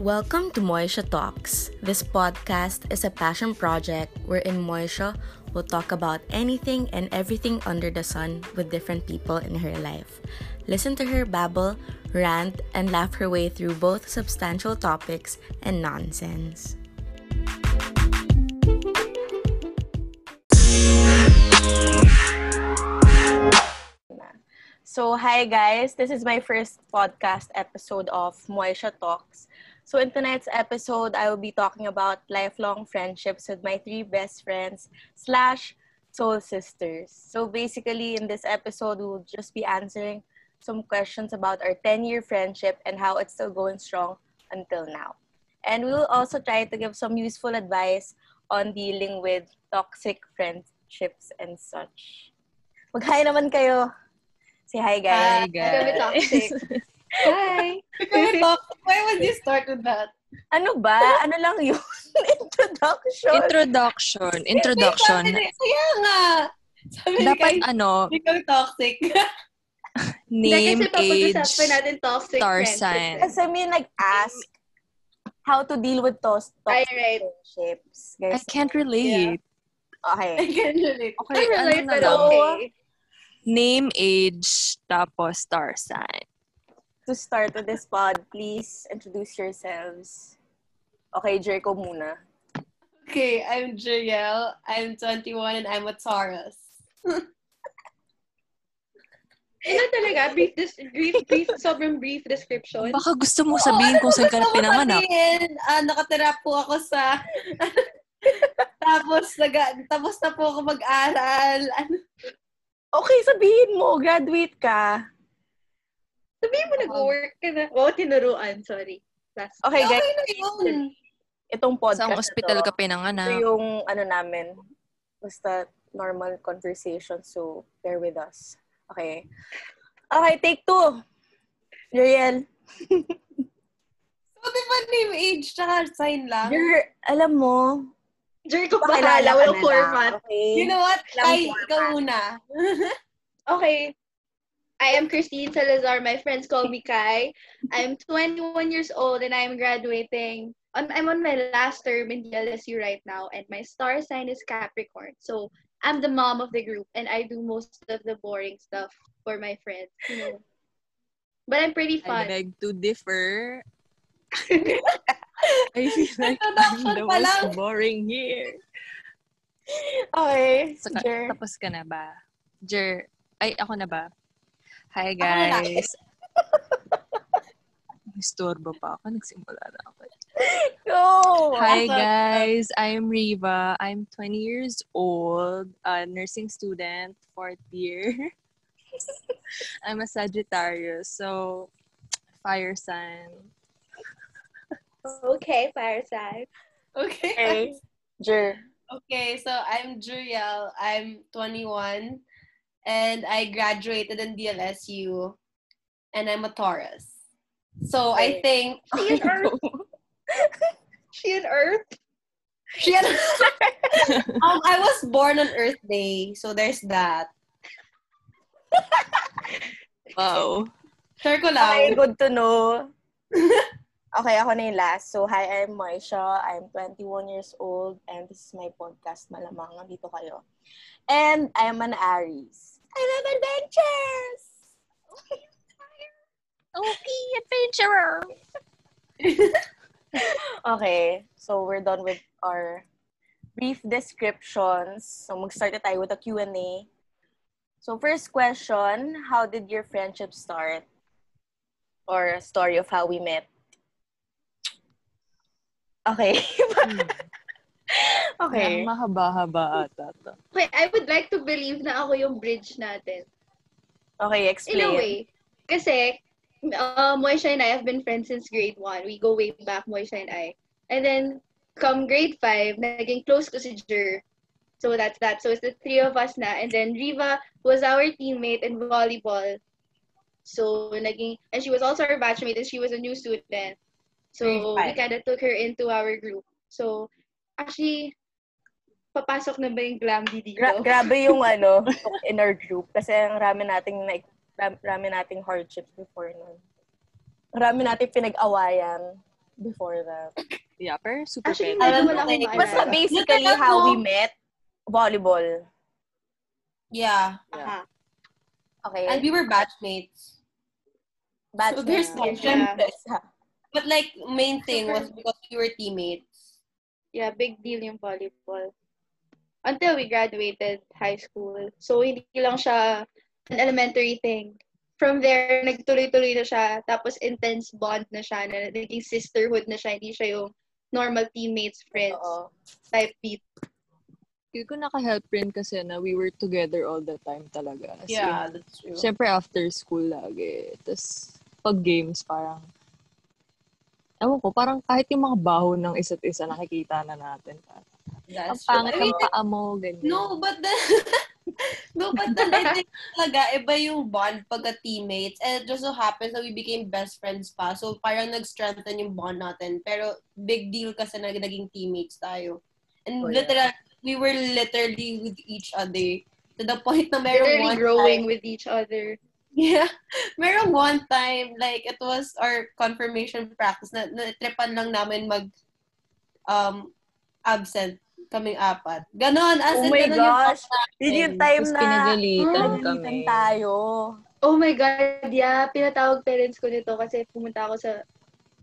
Welcome to Moisha Talks. This podcast is a passion project wherein Moisha will talk about anything and everything under the sun with different people in her life. Listen to her babble, rant, and laugh her way through both substantial topics and nonsense. So, hi guys. This is my first podcast episode of Moisha Talks. So, in tonight's episode, I will be talking about lifelong friendships with my three best friends slash soul sisters. So, basically, in this episode, we'll just be answering some questions about our 10-year friendship and how it's still going strong until now. And we will also try to give some useful advice on dealing with toxic friendships and such. Mag-hi naman kayo. Say hi, guys. Hi, guys. toxic. Hi. Why would you start with that? Ano ba? Ano lang yun? Introduction. Introduction. Introduction. Kaya nga. Sabi Dapat kay, ano, ikaw toxic. name, age, toxic star sign. Kasi may nag-ask how to deal with those toxic right. I Guys, can't relate. I okay. can relate. Okay, Ay, ano relate, na pero okay. Name, age, tapos star sign. To start with this pod, please introduce yourselves. Okay, Jericho muna. Okay, I'm Juriel. I'm 21 and I'm a Taurus. Ano talaga? Brief, dis- brief, brief, sobrang brief description. Baka gusto mo sabihin kung saan ka na Gusto ko pinanganak. sabihin, ah, nakatira po ako sa... tapos, naga, tapos na po ako mag-aral. Ano? Okay, sabihin mo, graduate ka. Sabihin mo nag-work ka na. Oh, tinuruan. Sorry. Last. Okay, guys, Okay na yun. itong podcast Saan na hospital to, ka ito pinanganak? yung ano namin, basta normal conversation, so bear with us. Okay. Okay, take two. Jeriel, So, di ba name, age, tsaka sign lang? Jer, alam mo, Jericho, pakilala bahala. ka Walang na format. lang, okay? You know what? Ay, ikaw muna. Okay. I am Christine Salazar. My friends call me Kai. I'm 21 years old and I'm graduating. I'm, I'm on my last term in the LSU right now, and my star sign is Capricorn. So I'm the mom of the group, and I do most of the boring stuff for my friends. You know. But I'm pretty fun. I fun. beg to differ. I feel like I'm the pa most boring here. Okay, So, ka- Jer. tapos ka na ba? Jer, ay, ako na ba? Hi, Ako na. guys. Istorbo pa ako. Nagsimula na ako. Go! Hi, guys. I'm Riva. I'm 20 years old, a nursing student, fourth year. I'm a Sagittarius, so fire sign. Okay, fireside. Okay. Okay. Jer. Okay, so I'm Juriel. I'm 21 and I graduated in DLSU and I'm a Taurus. So Okay. I think She and Earth. She and Earth. she had, um I was born on Earth Day, so there's that. Wow. Share ko Okay, lang. good to know. Okay, ako na yung last. So, hi, I'm Moisha. I'm 21 years old and this is my podcast, Malamang. Nandito kayo. And I'm an Aries. I love adventures! Okay, adventurer. Okay, so we're done with our brief descriptions. So, mag-start na tayo with a Q&A. So, first question, how did your friendship start? Or a story of how we met? Okay. Hmm. Okay. Ang mahaba-haba ata to. Okay, I would like to believe na ako yung bridge natin. Okay, In explain. a way. Kasi, uh, Moisha and I have been friends since grade 1. We go way back, Moisha and I. And then, come grade 5, naging close ko si Jer. So that's that. So it's the three of us na. And then Riva was our teammate in volleyball. So naging, and she was also our batchmate and she was a new student. So we kind of took her into our group. So actually, papasok na ba yung Glamdy dito? Gra- grabe yung ano, in our group. Kasi ang rami nating, na, ram- rami nating hardships before nun. Rami nating pinag-awayan. before that. Yeah, pero super Actually, petty. Alam mo, like, maalala. Basta basically how we met, volleyball. Yeah. Aha. Okay. And we were batchmates. Batch So there's. Yeah. Yeah. But like, main thing was because we were teammates. Yeah, big deal yung volleyball. Until we graduated high school. So, hindi lang siya an elementary thing. From there, nagtuloy-tuloy na siya. Tapos, intense bond na siya. Na naging sisterhood na siya. Hindi siya yung normal teammates, friends Oo. type beat. Feel ko naka-help rin kasi na we were together all the time talaga. As in, that's true. Siyempre after school lagi. Tapos pag games parang Ewan ko, parang kahit yung mga baho ng isa't isa nakikita na natin. Ang That's true. pangit ng paa mo, ganyan. no, but then, no, but I think talaga, iba yung bond pagka teammates. And it just so happens that we became best friends pa. So, parang nag-strengthen yung bond natin. Pero, big deal kasi na naging teammates tayo. And Oh, yeah. literal, we were literally with each other. To the point na meron Literally one growing time, with each other. Yeah. Meron one time, like, it was our confirmation practice na, na tripan lang namin mag um absent kaming apat. Ganon, as Oh in, my ganon yung gosh. Yun yung time Tapos na pinagalitan pinagalitan kami. tayo. Oh my God, yeah. Pinatawag parents ko nito kasi pumunta ako sa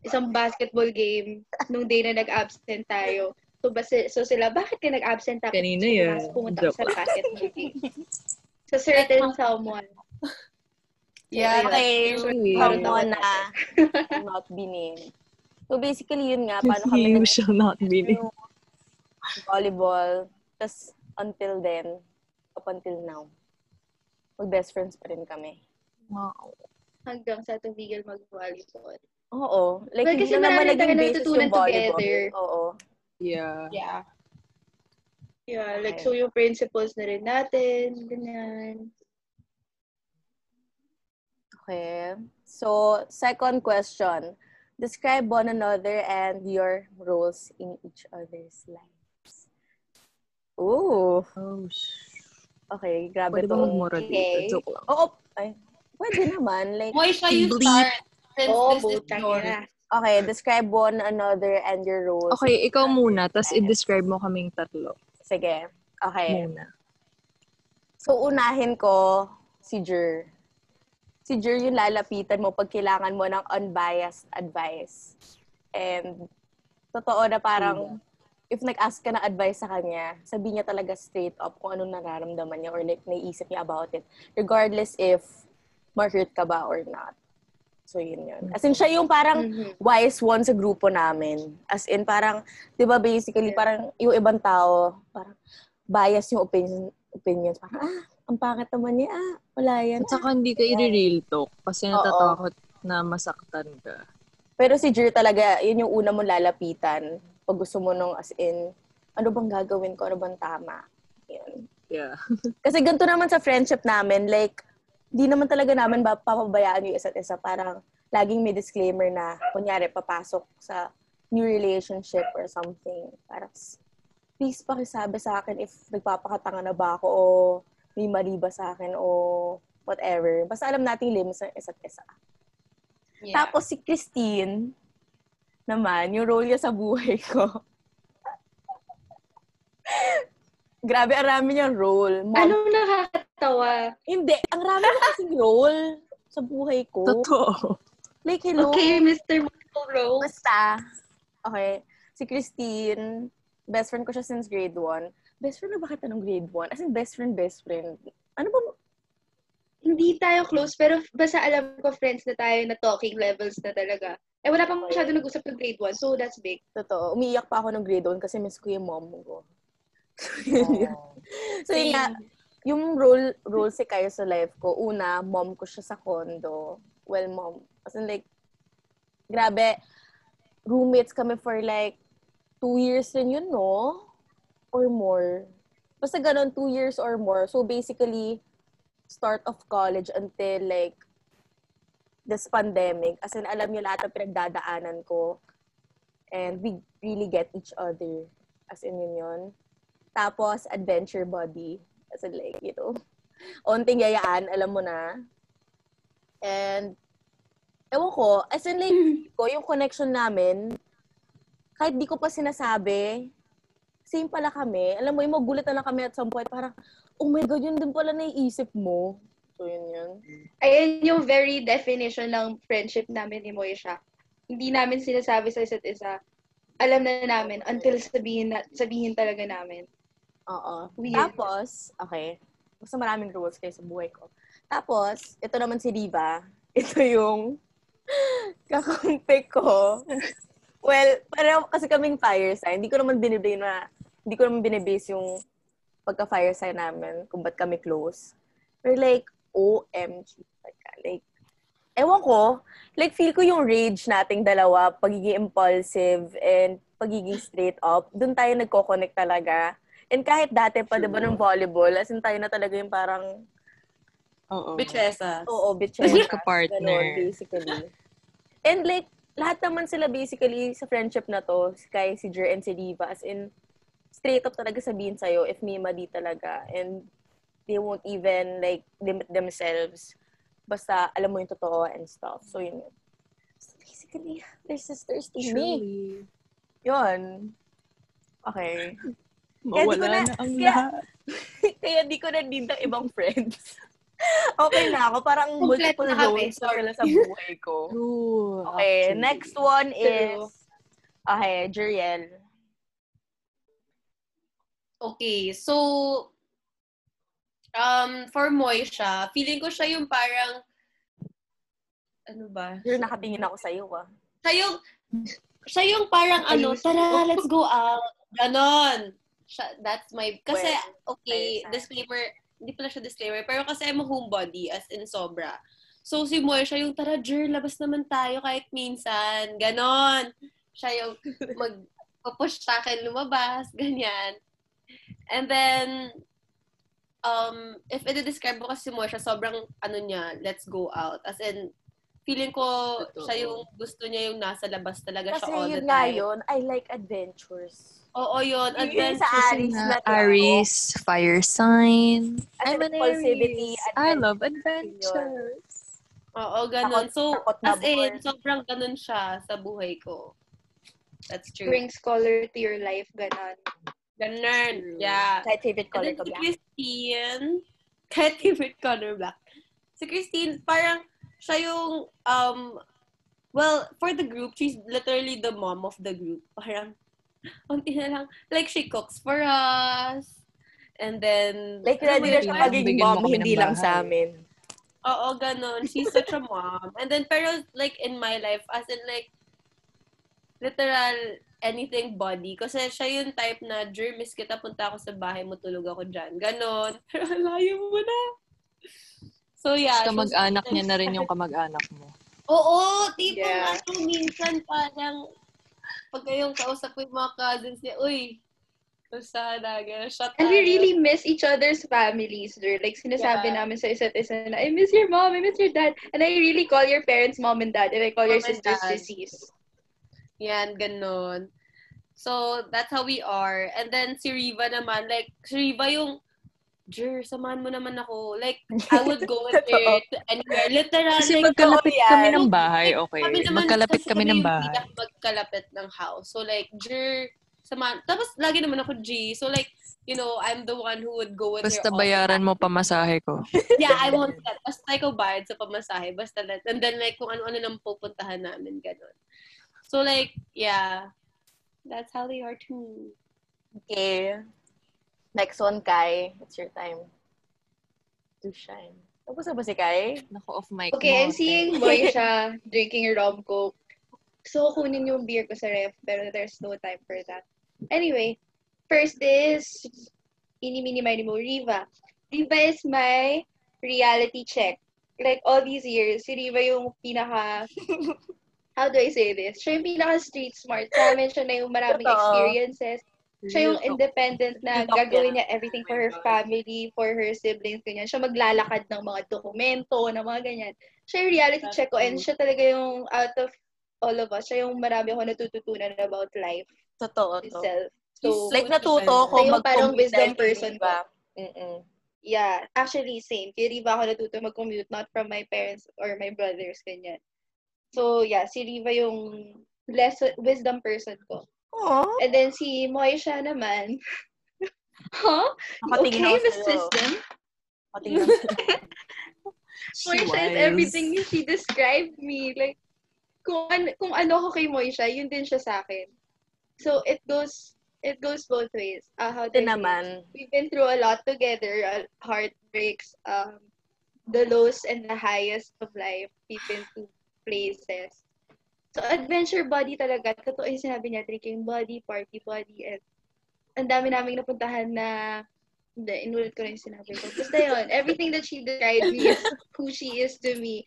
isang basketball game nung day na nag-absent tayo. So, basi, so sila, bakit ka nag-absent tapos Kanina pumunta- yun. Pumunta Joke ka sa basketball game. Sa certain someone. Yeah, Ayun. Okay, dapat na. Not be named. So basically yun nga, paano kami You shall not be named. Yung volleyball. Tapos until then, up until now, mag-best friends pa rin kami. Wow. Hanggang sa tumigil mag-volleyball. Oo. Like, Well, hindi kasi na naman marami naging basis yung volleyball. together. Oo. Yeah. Yeah. Yeah, like, Okay. so yung principles na rin natin, ganyan. Okay. So, second question. Describe one another and your roles in each other's lives. Ooh. Oh, sh- Okay, grabe Pwede ba to. magmura Okay. dito? Joke lang. Oo. Ay, pwede naman. Like, Moy siya you Bleep. start. Since Oh, this is yours. okay, describe one another and your roles. Okay, ikaw muna, tapos i-describe mo kaming tatlo. Sige. Okay. Muna. So, unahin ko si Jer. Si Jer yung lalapitan mo pag kailangan mo ng unbiased advice. And, totoo na parang, if nag-ask ka ng advice sa kanya, sabi niya talaga straight up kung anong nararamdaman niya or like, naiisip niya about it. Regardless if ma-hurt ka ba or not. So, yun yun. As in, siya yung parang Mhm. wise one sa grupo namin. As in, parang, di ba basically, parang yung ibang tao, parang bias yung opinion, opinions. Parang, ah, ang pangit naman niya, ah, wala yan. At saka hindi ka i-real talk kasi Oo. natatakot na masaktan ka. Pero si Jer talaga, yun yung una mong lalapitan. Pag gusto mo nung as in, ano bang gagawin ko, ano bang tama. Yun. Yeah. Kasi ganito naman sa friendship namin, like, di naman talaga namin ba papabayaan yung isa't isa. Parang, laging may disclaimer na, kunyari, papasok sa new relationship or something. Parang, please pakisabi sa akin if nagpapakatanga na ba ako o may mali ba sa akin o whatever. Basta alam nating limits ng isa't isa. Yeah. Tapos si Christine, naman, yung role niya sa buhay ko. Grabe, ang rami niyang role. Mom, Anong nakakatawa? Hindi, ang rami niya kasing role sa buhay ko. Totoo. Like, hello. Okay, Mr. Michael Rose. Basta, okay, si Christine, best friend ko siya since grade 1. Best friend na ba kita nung grade 1? As in, best friend, best friend. Ano ba? Hindi tayo close, pero basta alam ko friends na tayo na talking levels na talaga. Eh, wala pang masyado nag-usap ng grade 1, so that's big. Totoo. Umiiyak pa ako nung grade 1 kasi miss ko yung mom ko. Yun. So, yun nga, yung role, role si Kayo sa life ko, una, mom ko siya sa condo. Well, mom. As in, like, grabe, roommates kami for like, two years rin yun, no? Or more. Basta ganun, two years or more. So, basically, start of college until like, this pandemic. As in, alam niyo lahat ng pinagdadaanan ko. And we really get each other. As in, yun yun. Tapos, adventure buddy. As in, like, you know, onting yayaan, alam mo na. And, ewan ko, as in, like, ko, yung connection namin, kahit di ko pa sinasabi, same pala kami. Alam mo, yung magulat na lang kami at some point, parang, oh my God, yun din pala naiisip mo. So, yun yun. Ayan yung very definition ng friendship namin ni Moisha. Hindi namin sinasabi sa isa't isa. Alam na namin until sabihin na, sabihin talaga namin. Oo. Weird. Tapos, okay. Basta maraming rules kayo sa buhay ko. Tapos, ito naman si Riva. Ito yung kakampi ko. well, pareho kasi kaming fire sign. Hindi ko naman binibigay na, hindi ko naman binibase yung pagka-fire sign namin kung ba't kami close. Pero like, OMG. Like, ewan ko, like feel ko yung rage nating dalawa, pagiging impulsive and pagiging straight up, dun tayo nagko-connect talaga. And kahit dati pa, di ba, ng volleyball, as in tayo na talaga yung parang, Oo. Bitchesa. oo, bitches. Magka-partner. Ganon, basically. And like, lahat naman sila basically sa friendship na to, si Kai, si Jer, and si Diva, as in, straight up talaga sabihin sa'yo if may mali talaga. And they won't even like limit themselves. Basta alam mo yung totoo and stuff. So, yun yun. So, basically, they're sisters to me. Yun. Okay. Kaya di ko Mawala na- na ang kaya- lahat. Kaya di ko na need ng ibang friends. okay na ako. Parang Complete multiple roles na sila sa buhay ko. True. Okay, actually. next one is, True. okay, Jeriel. Okay, so, um, for Moisha, feeling ko siya yung parang, ano ba? Jer, nakatingin ako sa iyo ah. Siya yung, siya yung parang ano, tara, let's go out. Ganon. Siya, that's my, kasi, okay, disclaimer, hindi pala siya disclaimer, pero kasi I'm a homebody, as in sobra. So, si Moisha yung, tara, Jer, labas naman tayo kahit minsan. Ganon. Siya yung mag-push sa akin lumabas, ganyan. And then, um, if i-describe ko kasi mo siya, sobrang, ano niya, let's go out. As in, feeling ko, Totoo. siya yung gusto niya yung nasa labas talaga Kasi siya all the yun nga time. yun, I like adventures. Oo, yun. Yun yung Adventure. sa Aries Na. Aries, fire sign. As I'm an Aries. I love adventure. adventures. Oo, ganun. Takot- So, takot as in, sobrang ganun siya sa buhay ko. That's true. Brings color to your life, ganon. Ganun. Yeah. Kahit favorite And color then ko si black. Christine, kahit favorite color black. Si Christine, parang siya yung, um, well, for the group, she's literally the mom of the group. Parang, unti na lang, like she cooks for us. And then, Like, ready na siya maging mom, hindi lang sa amin. Oo, ganun. She's such a mom. And then, pero like in my life, as in like, literal anything body. Kasi siya yung type na, Jer, miss kita, punta ako sa bahay mo, tulog ako dyan. Ganon. Pero layo mo na. So, yeah. Kamag-anak niya na rin yung kamag-anak mo. Oo, tipo Yeah. nga so, minsan parang, pag kayong kausap ko yung mga cousins niya, uy, sana, gano'n, shut And we really miss each other's families, Jer. Like, sinasabi Yeah. namin sa isa't isa na, I miss your mom, I miss your dad. And I really call your parents mom and dad, and I call your Mom and sisters dad. sissies. Yan, ganon. So, that's how we are. And then, si Riva naman, like, si Riva yung, Jer, samahan mo naman ako. Like, I would go with her to anywhere. Literal, Kasi like, magkalapit yan. kami ng bahay, okay. kami naman, Magkalapit kami ng bahay. pinaka magkalapit ng house. So, like, Jer, samahan. Tapos, lagi naman ako G. So, like, you know, I'm the one who would go with Basta her the bayaran time. mo pamasahe ko. Yeah, I won't that. Basta ikaw bayad sa pamasahe. Basta let. And then, like, kung ano-ano nang pupuntahan namin, ganun. So, like, yeah. That's how they are to me. Okay. Next one, Kai. It's your time to shine. Tapos na ba si Kai? Naku, off mic Okay, mo. I'm seeing Moisha drinking rom coke. So, kunin yung beer ko sa ref, pero there's no time for that. Anyway, first is, ini-mini mo, Riva. Riva is my reality check. Like, all these years, si Riva yung pinaka, how do I say this? Siya yung pinaka street smart sa amin. Siya na yung maraming experiences. Siya yung independent na gagawin niya everything for her family, for her siblings, ganyan. Siya maglalakad ng mga dokumento, ng mga ganyan. Siya yung reality check ko and siya talaga yung out of all of us, siya yung marami ako natututunan about life Totoo to. itself. So, Like, natuto ko yung parang wisdom person. Riva. Mm-mm. yeah, actually same. Kay Riva ako natuto mag-commute, not from my parents or my brothers, ganyan. So, yeah, si Riva yung lesson, wisdom person ko. Oh, And then si Moisha naman. huh? Nakatingin okay, Miss. Wisdom? Moisha is everything she described me. Like, kung, an- kung ano ko kay Moisha, yun din siya sa akin. So, it goes it goes both ways. Uh, how Ito naman. we've been through a lot together, uh, heartbreaks, um, the lows and the highest of life. We've been to places. So, adventure body talaga. Totoo yung sinabi niya, drinking body, party body, and ang dami naming napuntahan na hindi, inulit ko na yung sinabi ko. Basta yun, everything that she described me is who she is to me.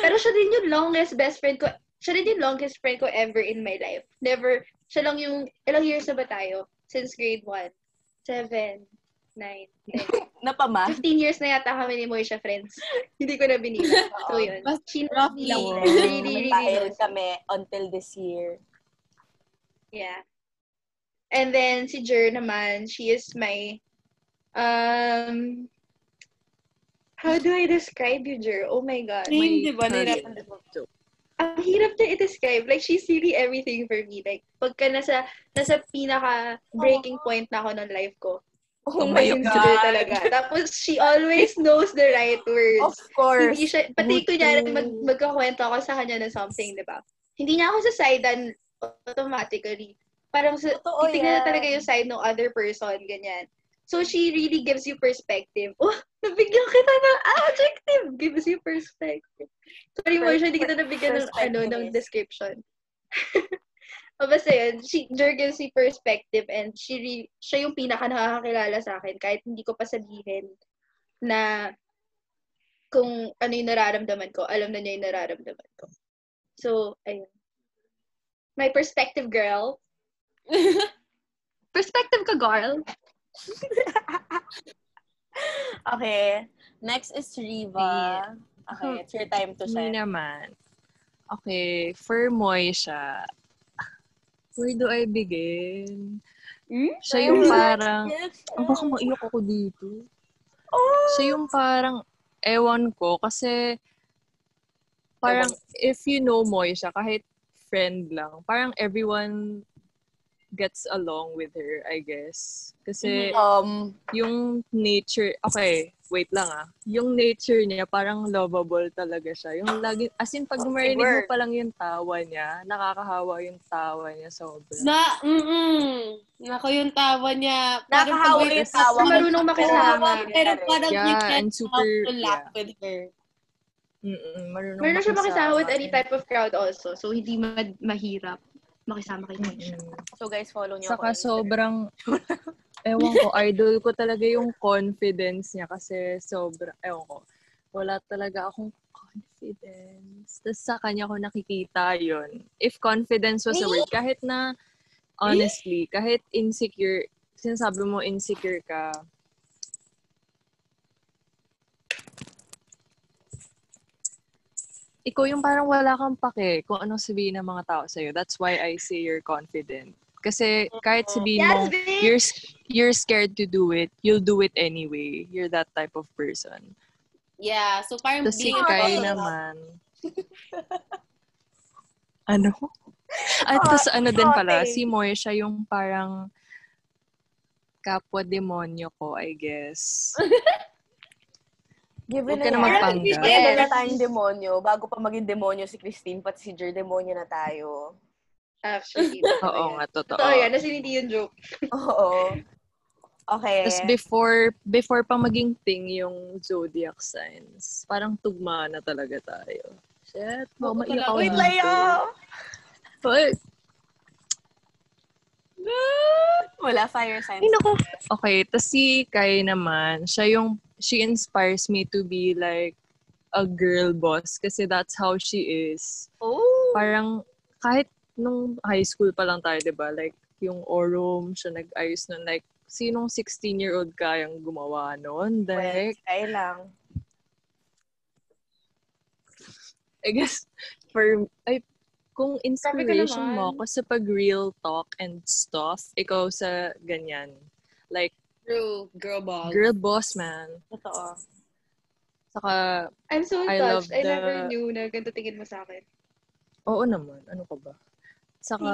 Pero siya din yung longest best friend ko. Siya din yung longest friend ko ever in my life. Never, siya lang yung, ilang years na ba tayo? Since grade 1. 7, 9, 10. Napama. 15 years na yata kami ni Moisha friends. Hindi ko na binila. So yun. Basta She really, Wow. really, really knows. kami until this year. Yeah. And then si Jer naman, she is my um How do I describe you, Jer? Oh my God. Name, di ba? Nahirapan. Joke. Ang hirap na i-describe. Like, she's really everything for me. Like, pagka nasa, nasa pinaka breaking point na ako ng life ko. Oh my ayun si Jer talaga. Tapos, she always knows the right words. Of course. Hindi siya, pati kunyari mag, magkakwento ako sa kanya ng something, di ba? Hindi niya ako sa sidean automatically. Parang sa, Totoo titignan na yan. talaga yung side ng other person, ganyan. So, she really gives you perspective. Oh, nabigyan kita ng adjective. Gives you perspective. Sorry, Moisha, hindi kita nabigyan ng, ano, ng description. o basta yun, she, Jer gives me perspective and she re, siya yung pinaka nakakakilala sa akin kahit hindi ko pa sabihin na kung ano yung nararamdaman ko, alam na niya yung nararamdaman ko. So, ayun. My perspective girl. Perspective ka, girl. Okay. Next is Riva. Okay, it's your time to shine. naman. Okay, for Moisha, where do I begin? Hmm? Siya yung parang, ang baka maiyak ako dito. Oh! Siya yung parang, ewan ko, kasi parang if you know Moisha, kahit friend lang, parang everyone gets along with her, I guess. Kasi Um, yung nature, okay, wait lang ah. Yung nature niya, parang lovable talaga siya. Yung lagi, as in, pag marinig mo pa lang yung tawa niya, nakakahawa yung tawa niya sobra. Na, mm Nako yung tawa niya. Parang Nakakahawa yung tawa. Marunong makisama. Pero parang Yeah, you can't super- to laugh yeah. with her. Mm-mm, marunong Meron siya makisama with any type of crowd also. So, hindi ma- mahirap makisama kay. Mm-mm. so guys, follow niyo Saka ako. sobrang, ewan ko, idol ko talaga yung confidence niya kasi sobra, ewan ko, wala talaga akong confidence. Tapos sa kanya ko nakikita yon If confidence was a word, kahit na, honestly, kahit insecure, sinasabi mo insecure ka, ikaw yung parang wala kang pake kung anong sabihin ng mga tao sa'yo. That's why I say you're confident. Kasi kahit sabihin mo, Yes, bitch! you're you're scared to do it, you'll do it anyway. You're that type of person. Yeah, so parang Tapos si being Kai bold. naman. ano? At tapos ano din pala, si Moy siya yung parang kapwa demonyo ko, I guess. Given Huwag ka na magpanggap. Yes. Yes. na tayong demonyo. Bago pa maging demonyo si Christine, pati si Jer, demonyo na tayo. Actually. Oo nga, totoo. Totoo yan. Nasa hindi yung joke. Oo. Okay. Tapos before, before pa maging thing yung zodiac signs, parang tugma na talaga tayo. Shit, talaga. ako Wait. Laya! What? Wala fire signs. Ay, naku. Okay, tapos si Kai naman, siya yung, she inspires me to be like a girl boss kasi that's how she is. Oh! Parang kahit nung high school pa lang tayo, di ba? Like, yung orum, siya nag-ayos nun. Like, sinong 16-year-old kayang gumawa nun? The Well, kaya lang. I guess, for, ay, kung inspiration mo ako sa pag-real talk and stuff, ikaw sa ganyan. Like, True, girl boss. girl boss, man. Totoo. Saka, I'm so I love touched. I never the- knew na ganito tingin mo sa akin. oo naman. Ano ka ba? Saka,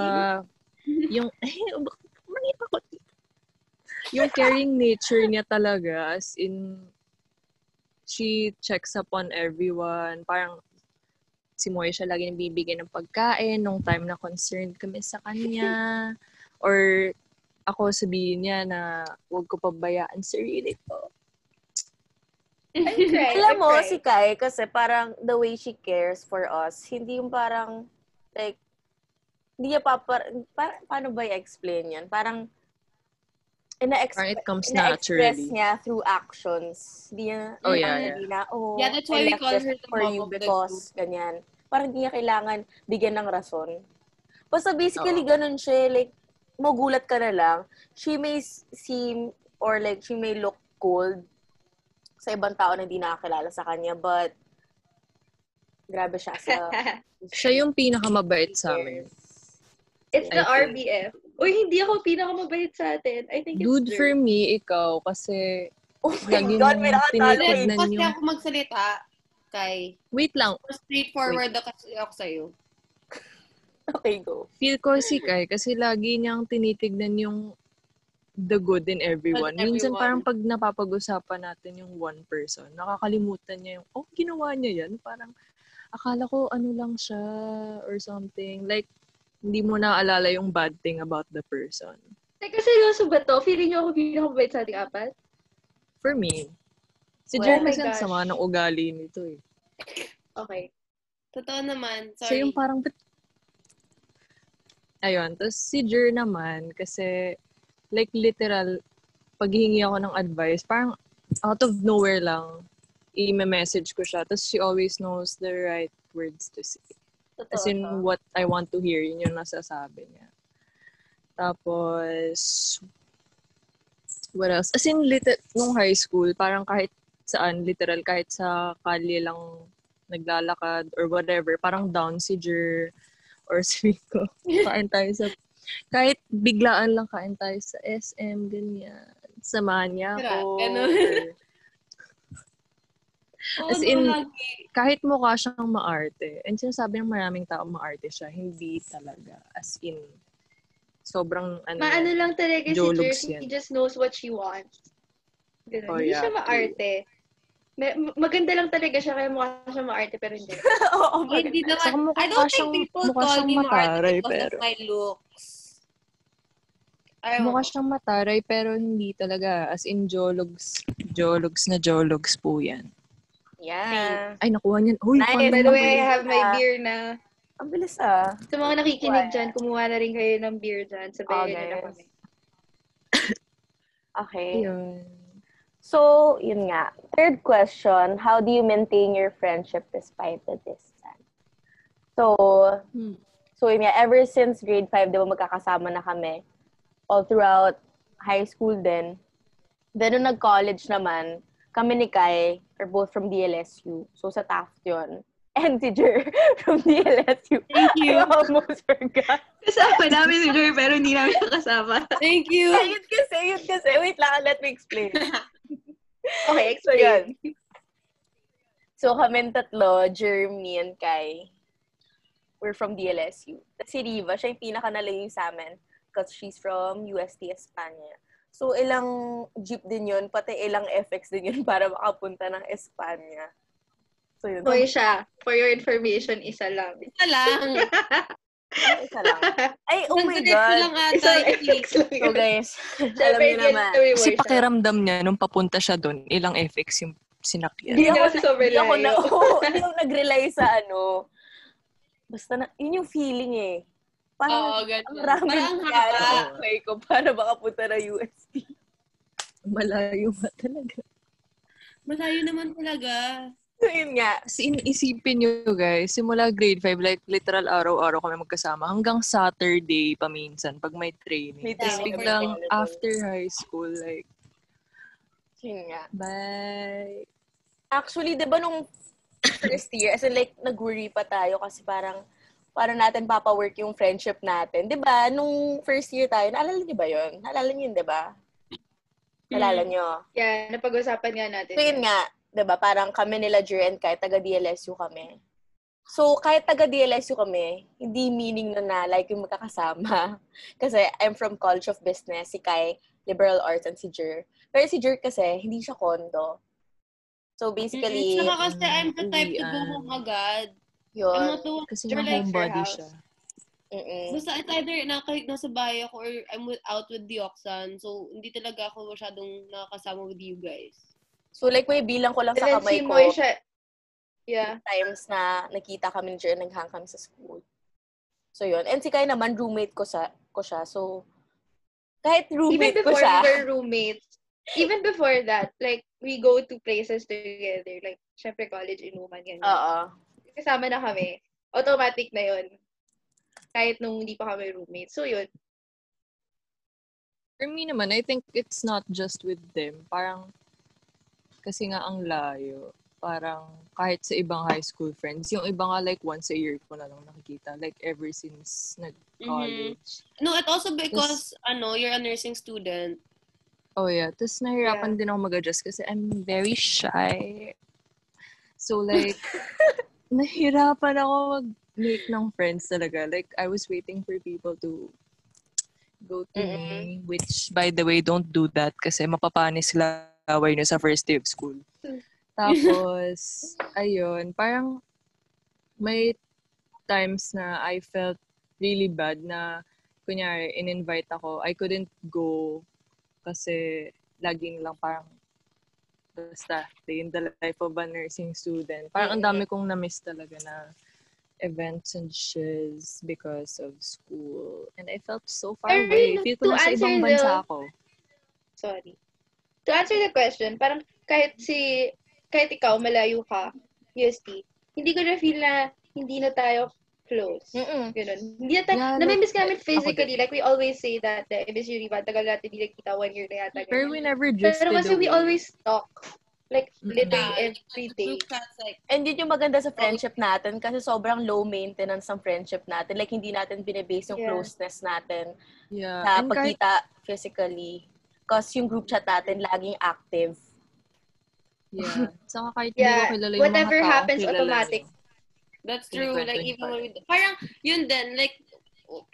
yung, mali ako dito. Yung caring nature niya talaga, as in, she checks up on everyone. Parang, si Moy siya lagi nabibigyan ng pagkain nung time na concerned kami sa kanya. Or, ako sabihin niya na huwag ko pabayaan sarili ko. Crying, Alam mo, si Kai, kasi parang the way she cares for us, hindi yung parang, like, hindi niya pa, pa, paano ba i-explain yan? Parang, ina-express, it comes ina-express naturally. niya through actions. Hindi niya, Oh, yeah, yeah. hindi na, oh, Yeah, that's I why we call this her the for mom you of the because, ganyan. Parang hindi niya kailangan bigyan ng rason. Basta basically, Oo. ganun siya, like, magulat ka na lang. She may seem, or like, she may look cold sa ibang tao na hindi nakakilala sa kanya, but grabe siya sa Siya yung pinakamabait sa amin. It's the I think. RBF. Uy, hindi ako pinakamabait sa atin. I think it's Dude, Jer. for me, ikaw, kasi, Oh my God, may nakatalo eh. Kasi yung- ako magsalita, kay, wait lang, straightforward ako, ako sa'yo. Okay, go. feel ko si Kai kasi lagi niyang tinitignan yung the good in everyone. Good in Minsan everyone. parang pag napapag-usapan natin yung one person, nakakalimutan niya yung, oh, ginawa niya yan. Parang, akala ko ano lang siya or something. Like, hindi mo naaalala yung bad thing about the person. Teka, seryoso ba to? Feeling niyo ako pinakamabait sa ating apat? For me, si Well, Jer oh sama ng ugali nito eh. Okay. Totoo naman, So sorry. yung parang, ba't- ayun, tapos si Jer naman, kasi, like literal, paghihingi ako ng advice, parang out of nowhere lang, i-message ko siya. Tapos she always knows the right words to say. Totoo As in, to. what I want to hear, yun yung nasasabi niya. Tapos, what else? As in, lit- nung high school, parang kahit saan, literal, kahit sa kalye lang naglalakad or whatever, parang down si Jer or Rico. Kain tayo sa, kahit biglaan lang kain tayo sa SM, ganyan. Samahan niya ako. ganun. as no, in, lagi. kahit mukha siyang maarte, and sinasabi ng maraming tao maarte siya, hindi talaga. As in, sobrang ano, Maano lang talaga si Jologs Jer. yan. He just knows what she wants. Ganun. Oh, hindi yeah, siya maarte. May- maganda lang talaga siya, kaya mukha siya maarte, pero hindi. Oo, Eh, Hindi naman. Saka mukha I don't think siyang- people mukha call me maarte mataray, because pero- of my looks. Ayaw mukha siyang mataray, pero hindi talaga. As in, jologs, jologs na jologs po yan. Yeah. Ay, nakuha niyan. Uy, Nice. By the way, I have my beer na. Ang bilis ah. Sa mga nakikinig dyan, kumuha na rin kayo ng beer dyan. Sabayan Okay. nyo na kami. Okay. Yun. So, yun nga. Third question, how do you maintain your friendship despite the distance? So, Hmm. so yun nga, ever since grade 5, di ba magkakasama na kami all throughout high school din. Then, nung nag-college naman, kami ni Kai are both from DLSU. So, sa Taft yun. And si Jer from DLSU. Thank you. I almost forgot. Kasama namin si Jer, pero hindi namin kasama. Thank you. Ay, yun kasi, yun kasi. Wait lang, let me explain. Okay, So, explain. So, kami tatlo, Jeremy and Kai, we're from DLSU. Tapos si Riva, siya yung pinaka-nalayo sa amin because she's from UST Espanya. So, ilang jeep din yun, pati ilang FX din yun para makapunta ng Espanya. So, yun. Hoy siya, for your information, isa lang. Isa lang. Isa lang. Ay, oh my God. lang ata. Isang. FX lang So, guys, alam niyo naman. Kasi pakiramdam niya, nung papunta siya doon, ilang FX yung sinakyan. Hindi ako si sobrang Hindi ako, na, layo. oh, hindi ako nag-rely sa ano. Basta na, yun yung feeling eh. Parang, Oo, ganun. ang Parang haba. okay ko para makapunta na UST. Malayo ba talaga? Malayo naman talaga. So, yun nga. Kasi inisipin nyo guys, simula grade 5, like literal araw-araw kami magkasama. Hanggang Saturday paminsan pag may training. May Tapos biglang after high school, like, Yun nga. bye. Actually, di ba nung first year, as in like, nag-worry pa tayo kasi parang, para natin papawork yung friendship natin. Di ba? Nung first year tayo, naalala niyo ba yun? Naalala niyo yun, di ba? Naalala niyo? Yeah, napag-usapan nga natin. So, yun nga. Di ba? Parang kami nila Jer and Kai, taga DLSU kami. So, kahit taga-DLSU kami, hindi meaning na na like yung magkakasama. Kasi I'm from College of Business, si Kai, Liberal Arts, and si Jer. Pero si Jer kasi, hindi siya condo. So, basically, Mm, Saka kasi I'm the type to go home agad. I'm yun. not the one Kasi nga like homebody siya. Mm-mm. Basta it's either na kahit nasa bahay ako or I'm with, out with the Oxan. So, hindi talaga ako masyadong nakakasama with you guys. So, like, may bilang ko lang And sa kamay si ko Moy siya, yeah. times na nakita kami ni Jer, naghang kami sa school. So, yun. And si Kai naman, roommate ko, sa, ko siya. So, kahit Even roommate ko before siya, we were roommates, even before that, like, we go to places together. Like, syempre college, inuman, ganyan. oo. Kasama na kami. Automatic na yun. Kahit nung hindi pa kami roommates. So, yun. For me naman, I think it's not just with them. Parang, kasi nga ang layo. Parang, kahit sa ibang high school friends, yung iba nga like once a year ko na lang nakikita. Like ever since nag-college. No, it also because, ano, you're a nursing student. Oh yeah. Tapos nahirapan din ako mag-adjust kasi I'm very shy. So like, nahirapan ako mag-make ng friends talaga. Like, I was waiting for people to go to me. Which, by the way, don't do that kasi mapapanis sila away nyo sa first day of school. Tapos, ayun, parang may times na I felt really bad na kunyari, in-invite ako, I couldn't go kasi lagi lang parang basta day in the life of a nursing student. Parang ang dami kong na-miss talaga na events and shiz because of school. And I felt so far away. Feel ko to nasa answer ibang the- bansa ako. Sorry. To answer the question, parang kahit si, kahit ikaw, malayo ka, UST, hindi ko na feel na hindi na tayo close. Mm-mm. Ganun. Hindi na tayo, Yeah, namimiss ako physically. Like, we always say that, the miss you, Riva, tagal natin hindi nagkita, one year na yata. Pero we never just Pero kasi we always talk. Like, literally Yeah, every day. like, And yun yung maganda sa friendship natin kasi sobrang low maintenance ng friendship natin. Like, hindi natin binibase yung Yeah. closeness natin Yeah. sa And kahit, pagkita physically. Kasi yung group chat natin laging active. yeah. Saka kahit Yeah, hindi ko kilala yung whatever mga taong happens, kilala automatic. That's true. Like, even when we, parang, yun din, like,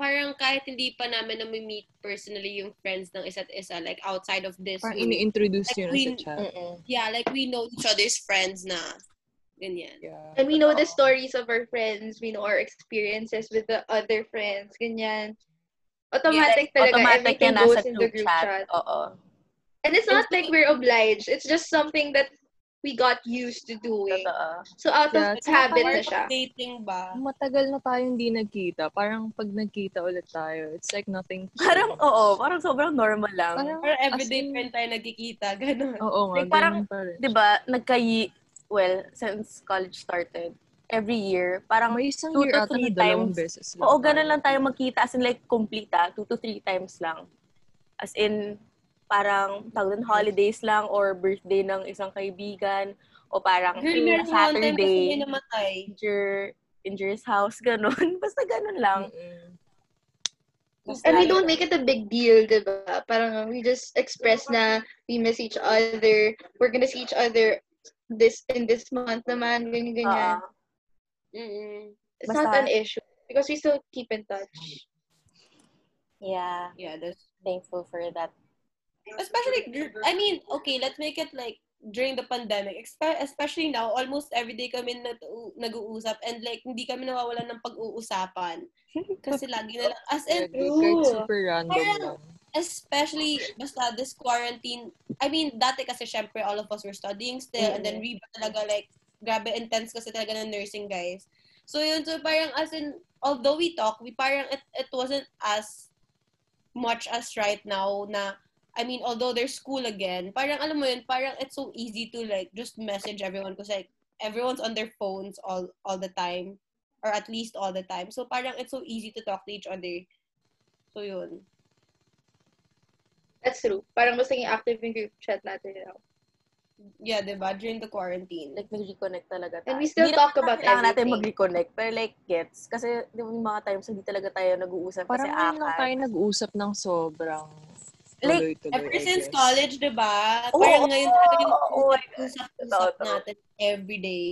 parang kahit hindi pa namin na-meet personally yung friends ng isa't isa, like, outside of this Parang ini-introduce Like, yun we- sa chat. Mm-mm. Yeah, like, we know each other's friends na. Ganyan. Yeah. And we know the stories of our friends. We know our experiences with the other friends. Ganyan. Automatic talaga. Automatic everything yan goes nasa in the group group chat. chat. Oo. And it's not like we're obliged. It's just something that we got used to doing. Totoo. So out Yeah, of tsaka habit na siya. dating ba? Matagal na tayo hindi nagkita. Parang pag nagkita ulit tayo, it's like nothing. Parang, oo. Parang sobrang normal lang. Parang, Or everyday in- friend tayo nagkikita, gano'n. Oo nga, Like, parang, ganun pa. Di ba, nagkayi, well, since college started, every year, parang May isang two year to three times. beses lang. Oo, ganun lang tayo magkita. As in, like, complete ah. Two to three times lang. As in, parang, tawag holidays lang or birthday ng isang kaibigan o parang Girl, yung meron one time kasi Saturday, may namatay. injure, injure's house, ganun. Basta ganun lang. Basta, And we don't make it a big deal, diba? Parang we just express na we miss each other. We're gonna see each other this in this month naman, ganyan, ganyan. Oo. Mm-mm. It's not Basta- an issue. Because we still keep in touch. yeah, Yeah, that's thankful for that. especially I mean, okay, let's make it like during the pandemic, Espe- especially now, almost every day kami nag- nag-uusap and like hindi kami nawawalan ng pag-uusapan. Kasi lagi na lang, as in, Yeah, True. super random Parang- lang. especially basta this quarantine, I mean, dati kasi syempre all of us were studying still and then we talaga like, grabe intense kasi talaga ng nursing guys. So yun, so parang as in, although we talk, we parang it, it wasn't as much as right now na I mean, although there's school again, parang alam mo yun, parang it's so easy to like just message everyone because like everyone's on their phones all all the time or at least all the time. So parang it's so easy to talk to each other. So yun. That's true. Parang mas naging active yung group chat natin now. Yeah, diba? During the quarantine. Like, nag-reconnect talaga tayo. And we still Hindi talk about kailangan natin everything. mag-reconnect. Pero like, gets. Kasi, di ba, yung mga times hindi talaga tayo nag-uusap kasi Parang ngayon lang akad. tayo nag-uusap ng sobrang Like, tuloy-tuloy, Ever I since guess. college, diba? Oo, Parang ngayon talaga yung oo, usap-usap natin every day.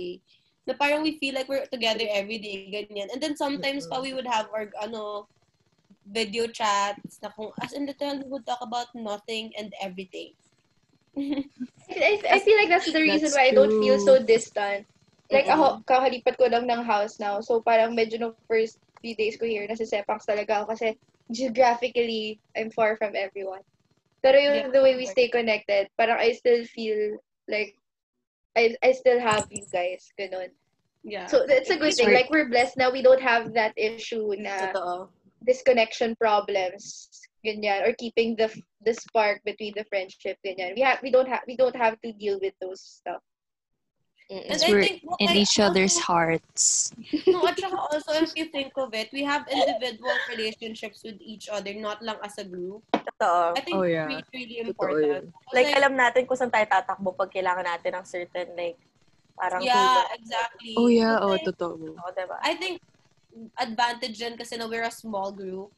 Na parang we feel like we're together every day, ganyan. And then sometimes pa we would have our, ano, video chats na kung, as in literally we would talk about nothing and everything. I, I feel like that's the reason That's why I don't feel so distant. Like ako, kakalipat ko lang ng house now. So parang medyo no first few days ko here, nasa Sepangs talaga ako kasi geographically, I'm far from everyone. Pero yung Yeah. the way we stay connected, parang I still feel like I I still have you guys. Ganun. Yeah. So it's a good It's thing. right. Like we're blessed now we don't have that issue na Totoo. disconnection problems ganyan or keeping the the spark between the friendship ganyan. We have we don't have we don't have to deal with those stuff. And we're think what in I each other's also- hearts. No, at saka also, if you think of it, we have individual relationships with each other, not lang as a group. Totoo. I think Oh, it's yeah. really, really Totoo important. yun. Like, alam natin kung saan tayo tatakbo pag kailangan natin ng certain, like, parang yeah, tulong. exactly. Oh yeah, oh like, totoo. Oo, diba? I think advantage din kasi na we're a small group.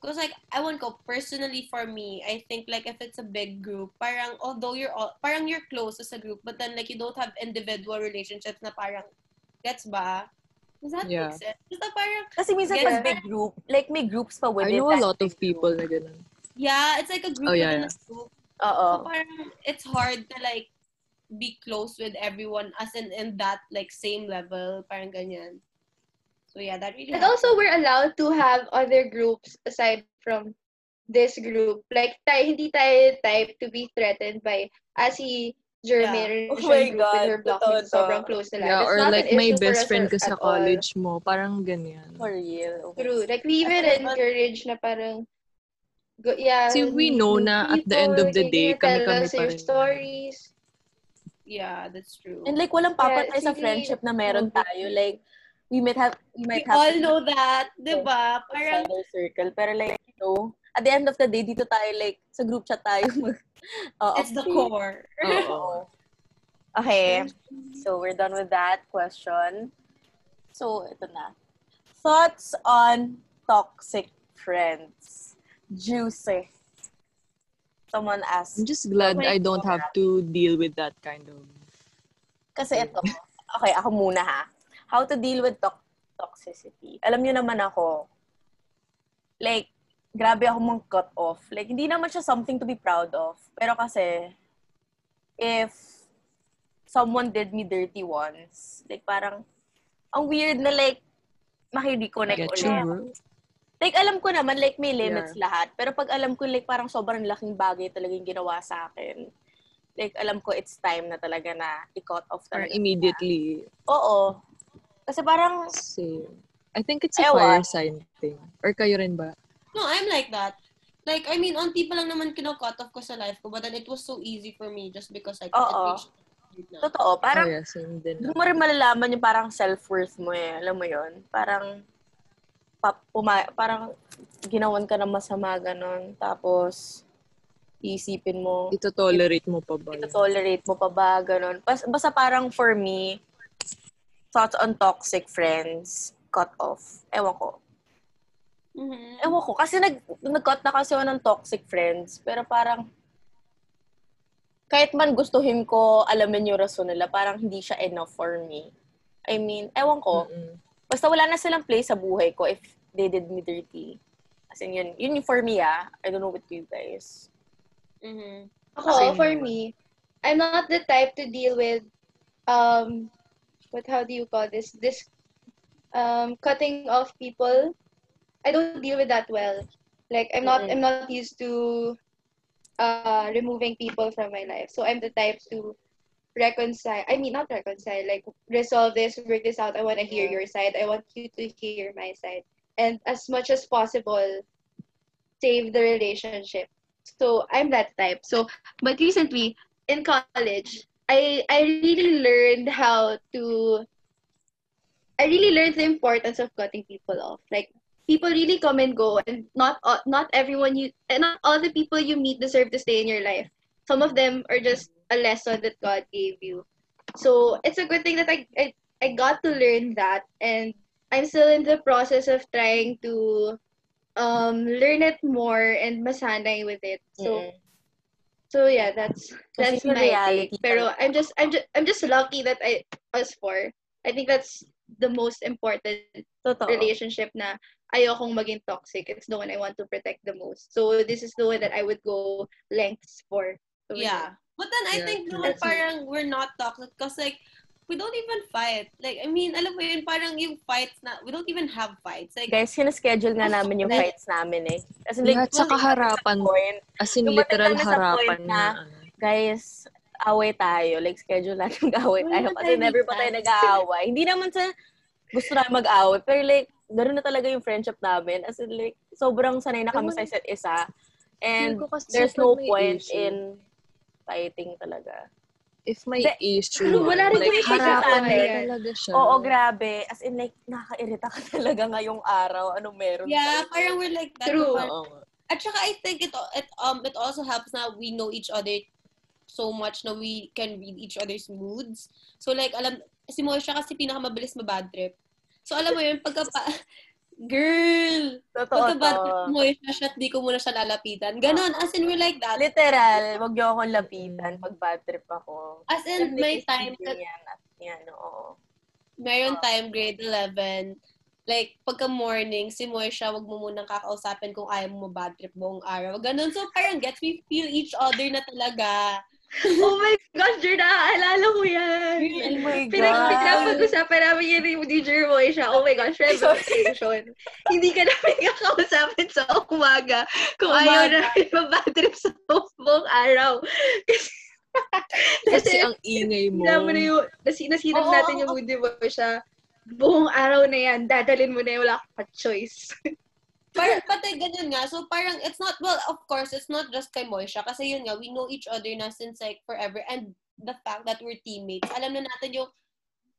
Because like, I won't go personally for me, I think like if it's a big group, parang although you're all, parang you're close as a group, but then like you don't have individual relationships na parang, gets ba? Does that Yeah. make sense? Basta parang, Kasi minsan Yeah. pag big group, like may groups pa I within know a lot of people na ganun. yeah, it's like a group Oh, yeah, within yeah. a group. Oo. So parang it's hard to like be close with everyone as in in that like same level, parang ganyan. So yeah, that really And also we're allowed to have other groups aside from this group. Like tayo hindi tayo type to be threatened by as si Jeremy Oh yeah. my group God, with her block totoo is sobrang to. close nila. Yeah, That's or like my best friend ko sa at all. college mo, parang ganyan. For real. True. Like we even encourage na parang go, yeah. Kasi we know na at the end of the day, kami-kami us pa your rin. stories. Yeah, that's true. And like, walang papatay Yeah, sa friendship na meron Okay. tayo. Like, we might have, we we have all know that, 'di ba? Parang outsider circle. Pero like, you know, at the end of the day, dito tayo like, sa group chat tayo mag, uh, it's the update. core. Oo. Okay. So, we're done with that question. So, ito na. Thoughts on toxic friends? Juicy. Someone asked. I'm just glad Oh I don't have to deal with that kind of... Kasi ito. Okay, ako muna ha. How to deal with to- toxicity. Alam niyo naman ako, like, grabe ako mong cut off. Like, hindi naman siya something to be proud of. Pero kasi, if someone did me dirty once, like, parang, ang weird na like, makiriconnect Get ulit. Like, alam ko naman, like, may limits lahat. Pero pag alam ko, like, parang sobrang laking bagay talaga yung ginawa sa akin. Like, alam ko, it's time na talaga na i-cut off talaga. immediately. Oo. Kasi parang, Same. I think it's a Ewan. fire sign thing. Or kayo rin ba? No, I'm like that. Like, I mean, onti pa lang naman kino-cut off ko sa life ko, but then it was so easy for me just because like, Oo. it reached na. totoo, oh, parang, yeah, same din. doon mo rin malalaman yung parang self-worth mo eh. Alam mo yon Parang, pa, puma, parang, ginawan ka ng masama, ganon. Tapos, iisipin mo, Ito tolerate mo pa ba? yun? tolerate mo pa ba, ganon. Bas, basta parang for me, thoughts on toxic friends, cut off. Ewan ko. Mhm. Ewan ko. Kasi nag, nag-cut na kasi ako ng toxic friends. Pero parang, kahit man gustuhin ko alamin yung rason nila, parang hindi siya enough for me. I mean, ewan ko. Mm-mm. Basta wala na silang place sa buhay ko if they did me dirty. As in, yun, yun yung for me, ah. I don't know with you guys. Mhm. Ako, Same for me, I'm not the type to deal with, um, what, how do you call this? This, um, cutting off people. I don't deal with that well. Like, I'm not. I'm not used to, uh, removing people from my life. So I'm the type to reconcile, I mean, not reconcile, like, resolve this, work this out. I want to hear your side. I want you to hear my side. And as much as possible, save the relationship. So I'm that type. So but recently in college, I I really learned how to I really learned the importance of cutting people off. Like people really come and go, and not all- not everyone you and not all the people you meet deserve to stay in your life. Some of them are just a lesson that God gave you. So it's a good thing that I I, I got to learn that, and I'm still in the process of trying to um learn it more and masanay with it. So Mm-mm. So yeah, that's that's my reality take. Pero. I'm just I'm just I'm just lucky that I us four. I think that's the most important Totoo. relationship na ayokong maging toxic. It's the one I want to protect the most. So this is the one that I would go lengths for. So, Yeah. But then I Yeah, think me. parang we're not toxic because like we don't even fight. Like I mean, alam mo yun, parang yung fights na we don't even have fights. Like Guys, sinaschedule nga namin yung Like- fights namin eh. As in, Yeah, at saka dumating kami sa harapan. point, As in, literal sa harapan na. na- ano. guys, away tayo. Like, schedule natin mag-away tayo. Kasi never pa tayo nag-aaway. Hindi naman sa gusto na mag-away. Pero like, gano'n na talaga yung friendship namin. As in like, sobrang sanay na kami sa isa't isa. And there's no point issue, in fighting talaga. If may Hindi. issue, Wala rin like, pagkakataon. talaga siya. Oo, grabe. As in like, nakaka-irita ka talaga ngayong araw. Anong meron yeah, sa'yo? parang we're like that. True. Oo. At saka I think it it um it also helps na we know each other so much na we can read each other's moods. So like alam si Moisha kasi pinakamabilis mabad trip. So alam mo yun pagka pa, girl, Totoo pagka bad trip to. mo Moisha siya, di ko muna siya lalapitan. Ganon, as in we're like that. Literal, wag niyo akong lapitan pag bad trip ako. As in may time Yan, yan, at yan, oo. meron time grade 11 like, pagka morning, si Moisha, wag mo munang kakausapin kung ayaw mo bad trip buong araw. Ganon. So, parang gets we feel each other na talaga. Oh my gosh, Jer, naaalala ko yan. Oh my Pinag God. pinapag-usapan namin yun ni DJ Boy siya. Oh my gosh, revelation. Hindi ka namin kakausapin sa umaga kung ayaw Umaga. namin mabad trip sa buong araw. Kasi, Kasi ang ingay mo. Sinabi mo na yung, nasi, nasinag Oo, natin yung mood Boy siya. Buong araw na yan, dadalin mo na yung wala ka choice. Parang, pati ganyan nga. So, parang, it's not, well, of course, it's not just kay Moisha. Kasi yun nga, we know each other na since like forever. And the fact that we're teammates, alam na natin yung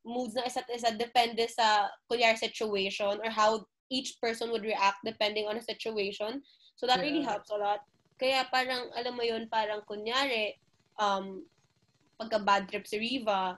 moods na isa't isa depende sa, kunyari, situation or how each person would react depending on the situation. So, that really Yeah. helps a lot. Kaya parang, alam mo yun, parang kunyari, um, pagka bad trip si Riva,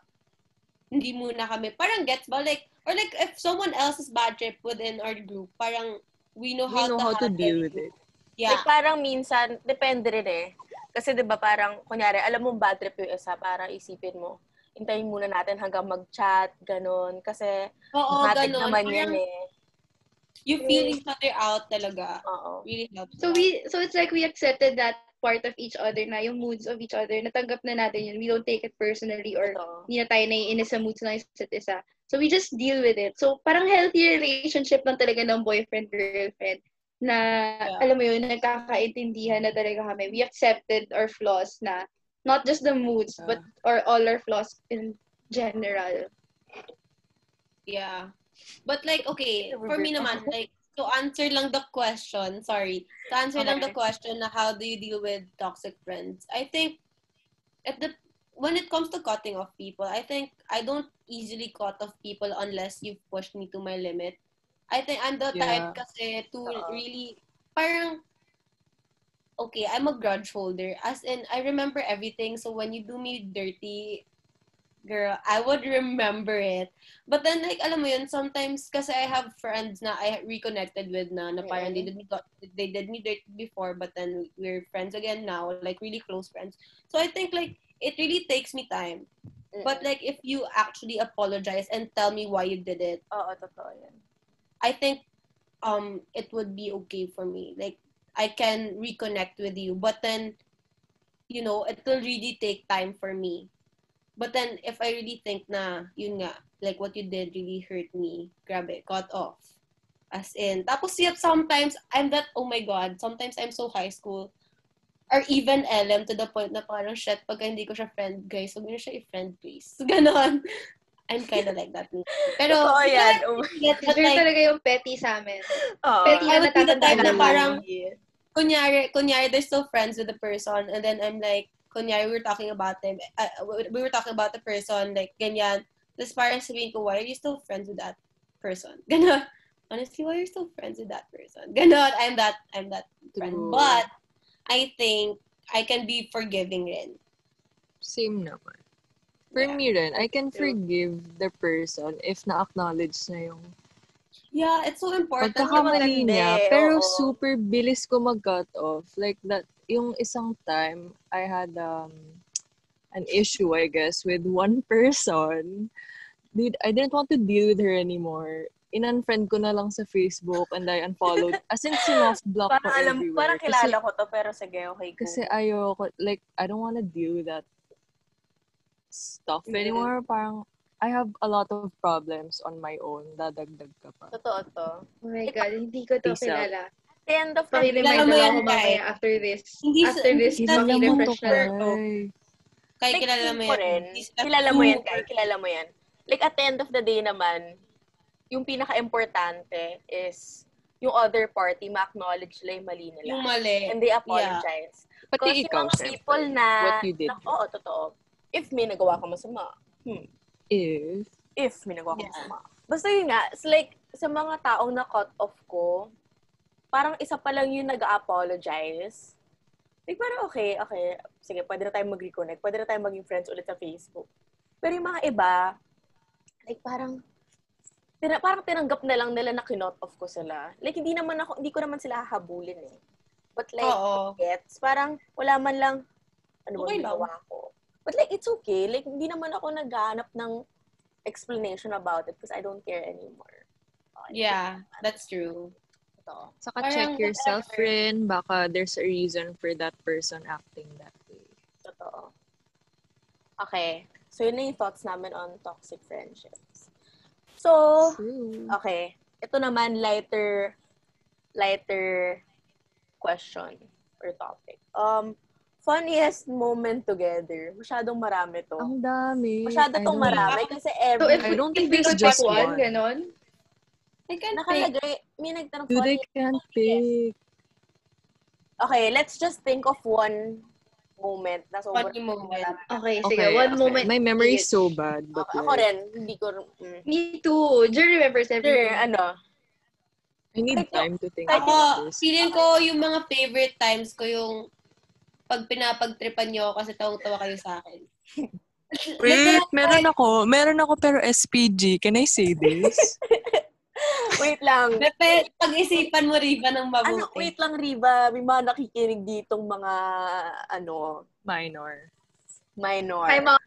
hindi muna kami, parang gets ba? Like, or like, if someone else's bad trip within our group, parang, we know We how, know to, how to deal with it. Yeah. Like, parang minsan, depende rin eh. Kasi 'di ba parang, kunyari, alam mo bad trip yung isa, parang isipin mo, hintayin muna natin hanggang mag-chat, ganun. Kasi, Oo, matik ganun. naman Parang yan eh. you feel each other out talaga. Oo. Really helps. So we so it's like we accepted that part of each other na yung moods of each other. Natanggap na natin yun. We don't take it personally or Ito. hindi na tayo naiinis sa moods ng isa't isa. So we just deal with it. So parang healthy relationship lang talaga ng boyfriend-girlfriend na Yeah. alam mo yun, nagkakaintindihan na talaga kami. We accepted our flaws na not just the moods, but or all our flaws in general. Yeah. But like, okay, for me naman, like, to answer lang the question, sorry, to answer lang the Okay. question na how do you deal with toxic friends, I think, at the, when it comes to cutting off people, I think I don't easily cut off people unless you've pushed me to my limit. I think I'm the type Yeah. kasi to Oo. really, parang, okay, I'm a grudge holder. As in, I remember everything. So when you do me dirty, girl, I would remember it. But then, like, alam mo yun, sometimes, kasi I have friends na I reconnected with na, na parang they did me, got, they did me dirty before, but then we're friends again now, like, really close friends. So I think, like, it really takes me time. But, like, if you actually apologize and tell me why you did it, Oo, totoo yan. I think um it would be okay for me. Like I can reconnect with you, but then you know, it will really take time for me. But then if I really think na yun nga, like what you did really hurt me, grab it, cut off. As in, tapos yet sometimes I'm that, oh my God, sometimes I'm so high school or even LM to the point na parang shit, pagka hindi ko siya friend, guys, huwag niyo siya i-friend, please. Ganon. I'm kind of like that. Pero, Totoo yan. Oh, but Jer like, talaga yung petty sa amin. Oo. Petty I na would be the natatandaan type na parang, kunyari, kunyari, they're still friends with the person, and then I'm like, kunyari, we were talking about them, uh, we were talking about the person, like, ganyan, tapos parang sabihin ko, why are you still friends with that person? Ganon. Honestly, why are you still friends with that person? Ganon, I'm that, I'm that friend. True. But, I think, I can be forgiving rin. Same naman. For Yeah. me rin, I can forgive the person if na-acknowledge na yung Yeah, it's so important. pagkakamali niya. eh, Pero oo. super bilis ko mag-cut off. Like that, yung isang time, I had um, an issue, I guess, with one person. dude, I didn't want to deal with her anymore. In-unfriend ko na lang sa Facebook and I unfollowed. As in, sinoff-block ko Parang alam, everywhere. parang Kasi- kilala ko to, pero sige, okay ko. Kasi ayoko, like, I don't wanna deal with that stuff Mm. anymore. Parang, I have a lot of problems on my own. Dadagdag ka pa. Totoo to. Oh my God, hindi ko to Peace out. kilala. At the end of the Pakiremind Kilala mo yan, ako Kai. mamaya after this. Hindi after this, maki-refresh na lang. Kai. Kaya Like, kilala mo ko yan. Kilala mo yan, Kai. Kilala mo yan. Like, at the end of the day naman, yung pinaka-importante is yung other party ma-acknowledge nila yung mali nila. Yung mali. And they apologize. Pati Kasi ikaw, mga syempre. people na, What you did. na oo, totoo. If may nagawa ka masama, hmm, If, if may nagawa ka Yeah. masama. Basta yun nga, it's like, sa mga taong na-cut off ko, parang isa pa lang yung nag-apologize. Like, parang okay, okay, sige, pwede na tayong mag-reconnect, pwede na tayong maging friends ulit sa Facebook. Pero yung mga iba, like, parang, tina- parang tinanggap na lang nila na kinot off ko sila. Like, hindi naman ako, hindi ko naman sila hahabulin eh. But like, Oo. gets, parang wala man lang, ano ba Okay lang. ginawa ko. But like, it's okay. Like, hindi naman ako naghahanap ng explanation about it because I don't care anymore. Okay. Yeah, that's true. Ito. saka Parang check yourself whatever. rin. Baka there's a reason for that person acting that way. Totoo. Okay. So, yun na yung thoughts namin on toxic friendships. So, True. okay. Ito naman, lighter, lighter question or topic. Um, funniest moment together. Masyadong marami to. Ang dami. Masyado I tong don't marami know. kasi So, every if, I don't think there's pick just one, one. ganon. I can pick. nakalagay, may nagtanong I funny. can't pick. Okay, let's just think of one moment na sobrang Funny moment. Okay, sige. Okay, one okay. moment. My memory is so bad. But Okay, ako like, rin, hindi ko, mm. Me too. Jer remembers Sure, everything. ano, I need time to think kahit- about Ako, this. feeling ko yung mga favorite times ko yung pag pinapagtripan nyo ako kasi tawang-tawa kayo sa akin. Wait, meron ako. Meron ako pero SPG. Can I say this? wait lang. Pepe, pag-isipan mo Riva ng mabuti. Ano, wait lang, Riva. May mga nakikinig ditong mga, ano, Minor. minor. Hi, mom.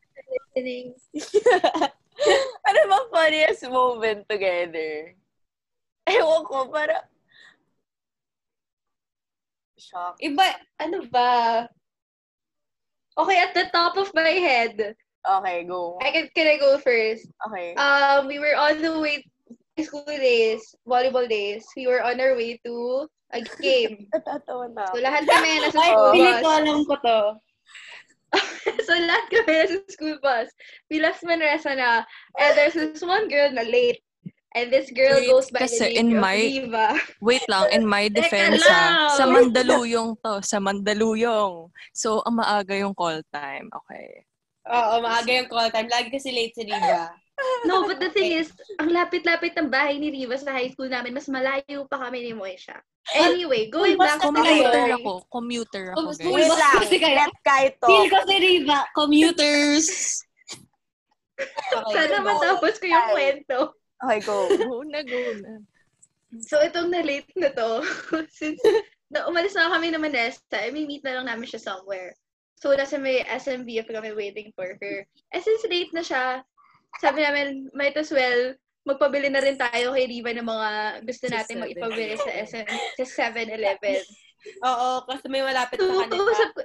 Listening. ano bang funniest moment together? Ewan ko, para... Shock. Iba, Ano ba? Okay, at the top of my head, Okay, go. I can, can I go first? Okay. Um, we were on the way school days, volleyball days. We were on our way to a game. Na So, lahat kami nasa ay, school ko bus. alam ko to. so, lahat kami nasa school bus. We left Manresa na. And there's this one girl na late. And this girl Wait, goes by kasi the name in of my- Riva. Wait lang, in my defense lang. ah, sa Mandaluyong to, sa Mandaluyong. So, ang maaga yung call time. Okay. Oo, maaga yung call time. Lagi kasi late si Riva. No, but the thing is, ang lapit-lapit ng bahay ni Riva sa high school namin, mas malayo pa kami ni Moesha. Anyway, going Basta back to my Commuter story. ako. Commuter ako, Kung- guys. Wait Basta lang. kasi kayo- Kai Feel ko si Riva, commuters. Okay. Sana matapos ko yung kwento. Okay, go. Go na, go na. So, itong na-late na to, since na umalis na kami ng Manesa, I mean, meet na lang namin siya somewhere. So, nasa may SMBF kami waiting for her. Eh, since late na siya, sabi namin, might as well, magpabili na rin tayo kay Riva ng mga gusto Sa natin 7-Eleven. magipabili sa SM, sa 7-Eleven. Oo, kasi may malapit So, sa kanila. ko,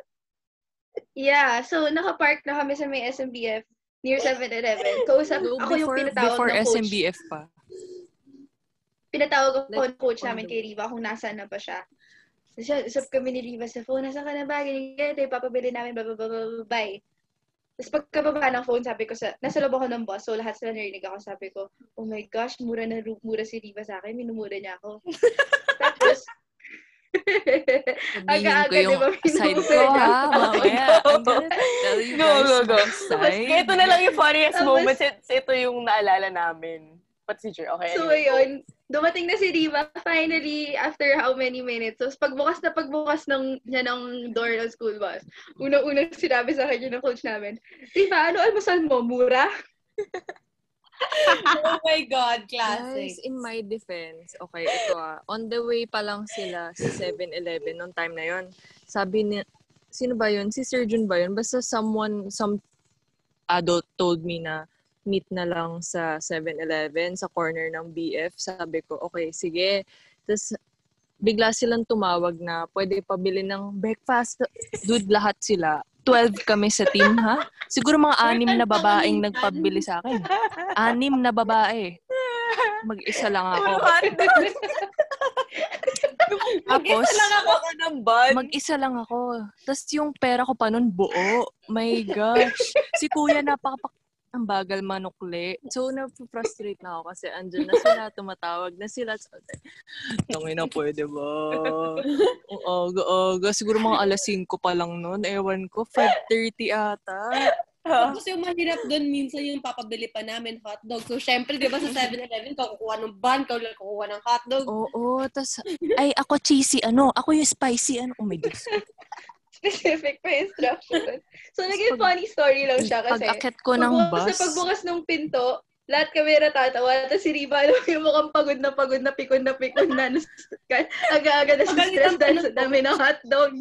yeah, so nakapark na kami sa may SMBF near 7-Eleven. Kausap, So, ako yung pinatawag before ng coach. SMBF pa. pinatawag ako ng coach namin kay Riva kung nasaan na pa siya. Tapos usap kami ni Riva sa phone, nasa ka na ba? Ganyan, ganyan, papabili namin, blah, blah, blah, blah, blah, bye. Tapos pagkababa ng phone, sabi ko sa, nasa loob ako ng bus, so lahat sila narinig ako, sabi ko, oh my gosh, mura na mura si Riva sa akin, minumura niya ako. Tapos, Aga-aga, yung di ba, side ko, ha? Mamaya, I'm gonna tell you guys go. my side. Mas, ito na lang yung funniest Tapos- ito yung naalala namin. But okay. so anyway, go. ayun, dumating na si Riva finally after how many minutes. So pagbukas na pagbukas ng niya ng door ng school bus, unang-unang sinabi sa akin yun ng coach namin, Riva, ano almusal mo? Mura? oh my God, Guys, classic. in my defense, okay, ito ah, on the way pa lang sila sa 7-Eleven noong time na yon. Sabi ni, sino ba yun? Si Sir Jun ba yun? Basta someone, some adult told me na, meet na lang sa 7-Eleven, sa corner ng BF. Sabi ko, okay, sige. Tapos, bigla silang tumawag na pwede pabili ng breakfast. Dude, lahat sila. 12 kami sa team, ha? Siguro mga anim na babaeng nagpabili sa akin. Anim na babae. Mag-isa lang ako. Tapos, Isa lang ako ng bun. Mag-isa lang ako. Tapos yung pera ko pa nun, buo. My gosh. Si kuya napaka ang bagal manukli. So, na-frustrate na ako kasi andyan na sila, tumatawag na sila. Tangin na, pwede ba? Aga-aga. Siguro mga alas 5 pa lang nun. Ewan ko, 5.30 ata. Tapos yung mahirap doon, minsan yung papabili pa namin hotdog. So, syempre, di ba sa 7-Eleven, ikaw kukuha ng bun, ikaw lang kukuha ng hotdog. Oo, tas ay, ako cheesy, ano? Ako yung spicy, ano? Oh my Diyos. Specific pa instruction. So, naging funny story lang siya kasi Pag-akit ko ng pagbukas bus. na pagbukas ng pinto, lahat kami natatawa. Tapos si Riva, alam mo yung mukhang pagod na pagod na pikon na pikon na. Aga-aga na stress dahil sa dami ng hotdog.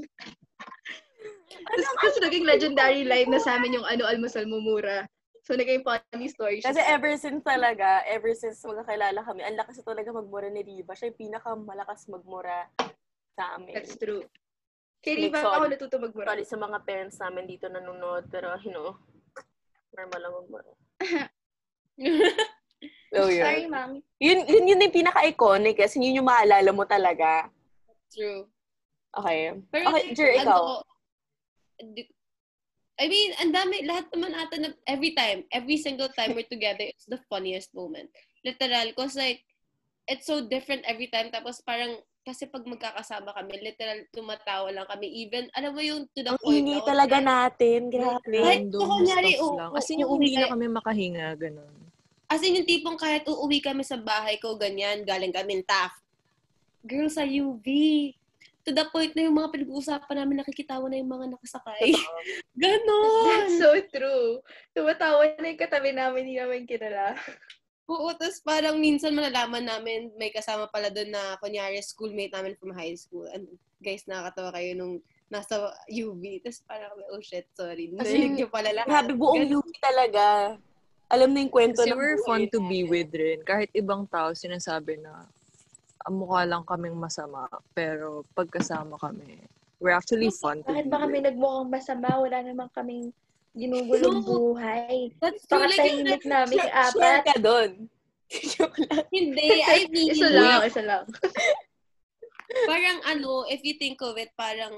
Tapos, tapos naging legendary line na sa amin yung ano, almusal mumura. So, naging funny story siya. Kasi sa ever since talaga, ever since magkakilala kami, ang lakas talaga magmura ni Riva. Siya yung pinakamalakas magmura sa amin. That's true. Kay Like, Riva sorry. ako natuto magmura. Sorry sa mga parents namin dito nanonood, pero you know, normal lang magmura. So, yun. Sorry, ma'am. Yun, yun, yun yung pinaka-iconic kasi yun yung maalala mo talaga. True. Okay. Pero, Okay, Jer, ikaw. Ano, I mean, ang dami, lahat naman ata na, every time, every single time we're together, it's the funniest moment. Literal, cause like, it's so different every time. Tapos parang, kasi pag magkakasama kami, literal, tumatawa lang kami. Even, alam mo yung to the Ang point. na- talaga natin. Grabe. Kahit Random kung kunyari, lang. u- As in, yung hindi na kami makahinga, ganun. As in, yung tipong kahit uuwi kami sa bahay ko, ganyan, galing kami Taft. Girl, sa UV. To the point na yung mga pinag-uusapan namin, nakikitawa na yung mga nakasakay. Ganon! That's so true. Tumatawa na yung katabi namin, hindi namin kilala. Oo, tapos parang minsan malalaman namin, may kasama pala doon na, kunyari, schoolmate namin from high school. And guys, nakakatawa kayo nung nasa UV. Tapos parang, oh shit, sorry. Kasi Narinig niyo pala lahat. Grabe, buong. UP talaga. Alam na yung kwento Kasi ng we're fun to be with rin. Kahit ibang tao sinasabi na ang mukha lang kaming masama, pero pagkasama kami, we're actually fun to Bakit be ba kami nagmukhang masama? Wala naman kaming ginugulong No. buhay. That's true. Like, yung Pakatahimik namin Share- apat. Share ka doon. Hindi. I mean, Isa lang, isa lang. parang ano, if you think of it, parang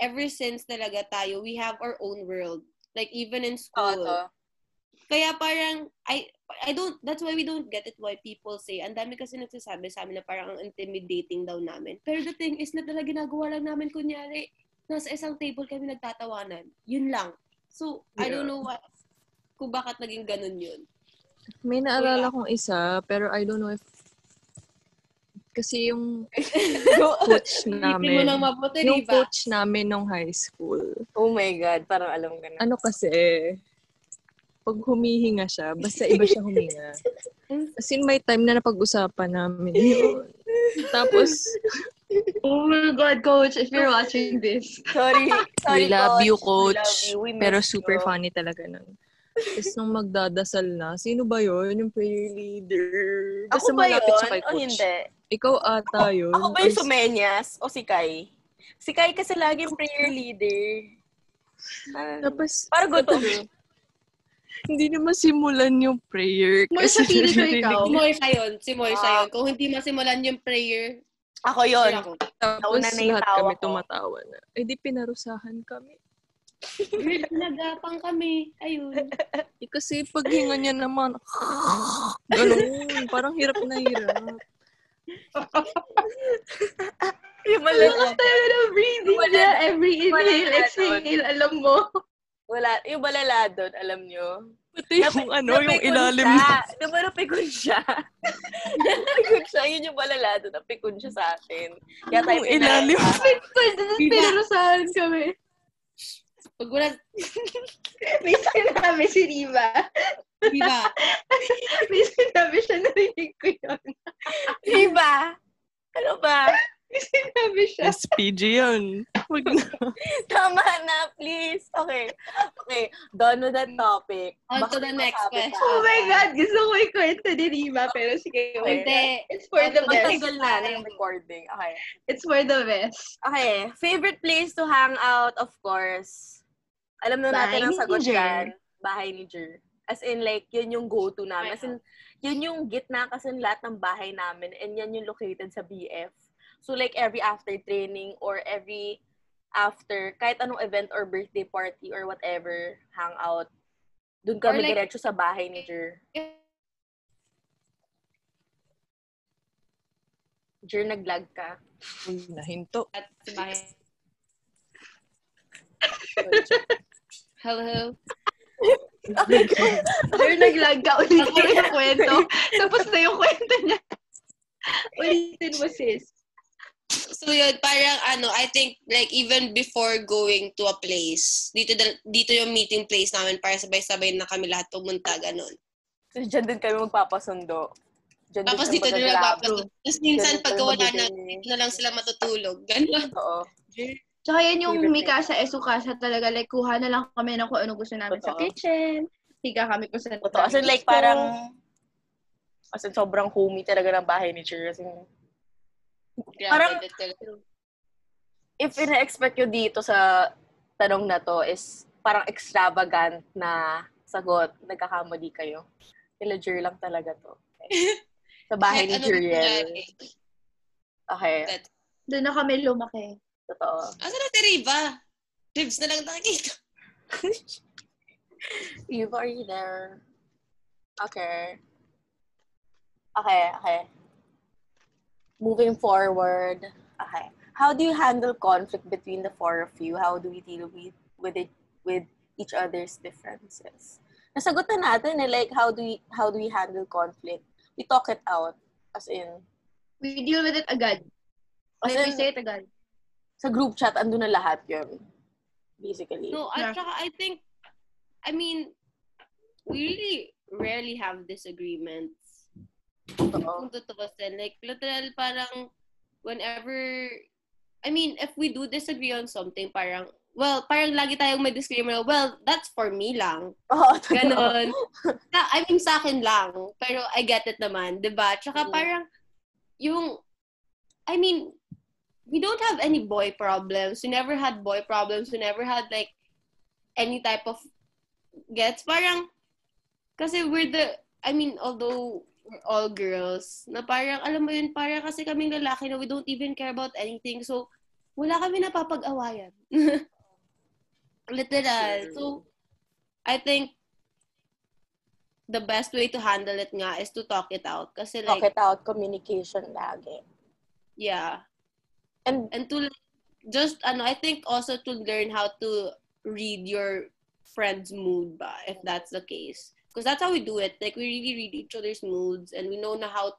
ever since talaga tayo, we have our own world. Like, even in school. Oo. Kaya parang, I, I don't, that's why we don't get it why people say, ang dami kasi nagsasabi sa amin na parang ang intimidating daw namin. Pero the thing is, na talaga ginagawa lang namin, kunyari, nasa isang table kami nagtatawanan. Yun lang. So, I don't Yeah. know what, kung bakit naging ganun yun. May naalala kong isa, pero I don't know if kasi yung coach Isipin mo namin, nang mabuti, yung di ba? coach namin nung high school, oh my God, parang alam ko na. ano kasi, pag humihinga siya, basta iba siya huminga. As in, may time na napag-usapan namin yun. Tapos, Oh my God, Coach, if you're watching this. Sorry. Sorry, we love you, We coach. love you. We Pero you. super funny talaga nun. Tapos nung magdadasal na, sino ba yun? Yung prayer leader. Ako Basta ba malapit yun? siya kay O coach. hindi? Ikaw ata yun. Ako ba yung Sumenyas? O si Kai? Si Kai kasi laging prayer leader. Ah, Tapos, Parang gutom. hindi na masimulan yung prayer. Mo sa feeling ko ikaw. Si Moisha yun. Si Moisha Ah. yun. Kung hindi masimulan yung prayer, Ako yon. Tapos na lahat tawa kami ko. tumatawa na. Eh di pinarusahan kami. Nagapang kami. Ayun. Eh, kasi paghinga niya naman, ganun, parang hirap na hirap. Yung Lakas malala, talaga ng breathing Wala- niya. Every inhale, na exhale, alam mo. wala, yung malala doon, alam nyo. Pati yung ano, yung Napikon ilalim siya. na. Diba napikon siya? napikon siya. Yun yung malala doon. Napikon siya sa atin. Kaya tayo Yung ilalim. pinarasahan. Pwede na pinarusahan kami. Pag wala, May sinabi si Riva. di ba? May sinabi siya, narinig ko yun. Diba? Ano ba? Sinabi siya. SPG yun. Wag na. Tama na, please. Okay. Okay. Done with that topic. On Baka to the next question. Oh my God, gusto ko ikwento ni Rima, pero sige, Okay. wait. Hindi. It's for the best. Matagal na ng recording. Okay. It's for the best. Okay. Favorite place to hang out, of course. Alam na natin ang ni sagot dyan. Bahay ni Jer. As in, like, yun yung go-to namin. As in, yun yung gitna kasi ng lahat ng bahay namin and yan yung located sa BF. So, like, every after training or every after, kahit anong event or birthday party or whatever, hangout, dun kami like- diretso sa bahay ni Jer. Jer, nag-lag ka. Uy, nahinto. At sa bahay. Hello? Sir, naglag ka. Ulitin yung kwento. Tapos na yung kwento niya. Ulitin mo, sis. So yun, parang ano, I think like even before going to a place, dito dito yung meeting place namin para sabay-sabay na kami lahat pumunta, ganun. So, dyan din kami magpapasundo. Dyan Tapos dito nila magagrabo. papasok. Tapos minsan Ganun pag tayo wala na, dito na lang sila matutulog. Ganun. Oo. Tsaka yan yung Favorite Mikasa Esukasa talaga. Like, kuha na lang kami ng kung ano gusto namin sa Totoo. kitchen. Higa kami kung saan Totoo. As in, like, parang, as in, sobrang homey talaga ng bahay ni Cher. As in, Parang- Grabe, if ina-expect nyo dito sa tanong na to is parang extravagant na sagot, nagkakamali kayo. Kila Jer lang talaga to. Okay. Sa bahay ni ano nangyari. Okay, Doon na kami lumaki. totoo. Asa na si Riva? Ribs na lang nakikita. Eve, are you there? Okay. Okay, okay. Moving forward. Okay. How do you handle conflict between the four of you? How do we deal with with it with each other's differences? Nasagot na natin eh, like how do we how do we handle conflict? We talk it out as in We deal with it agad. as Like, we in, say it agad. sa group chat ando na lahat 'yun. Basically. No, Yeah. saka I think, I mean, we really rarely have disagreements. Totoo. Kung totoo sin. Like, literal, parang, whenever, I mean, if we do disagree on something, parang, well, parang lagi tayong may disclaimer, well, that's for me lang. Oo, totoo. Ganon. I mean, sa akin lang. Pero I get it naman, di ba? Tsaka Mm. parang, yung, I mean, we don't have any boy problems. We never had boy problems. We never had, like, any type of gets. Parang, kasi we're the, I mean, although we're all girls, na parang, alam mo yun, parang kasi kaming lalaki na we don't even care about anything. So, wala kami napapag-awayan. Literal. So, I think, the best way to handle it nga is to talk it out. Kasi Talk like, it out, communication lagi. yeah. And And to, just, ano, I think also to learn how to read your friend's mood ba, if that's the case. Because that's how we do it. Like, we really read each other's moods and we know how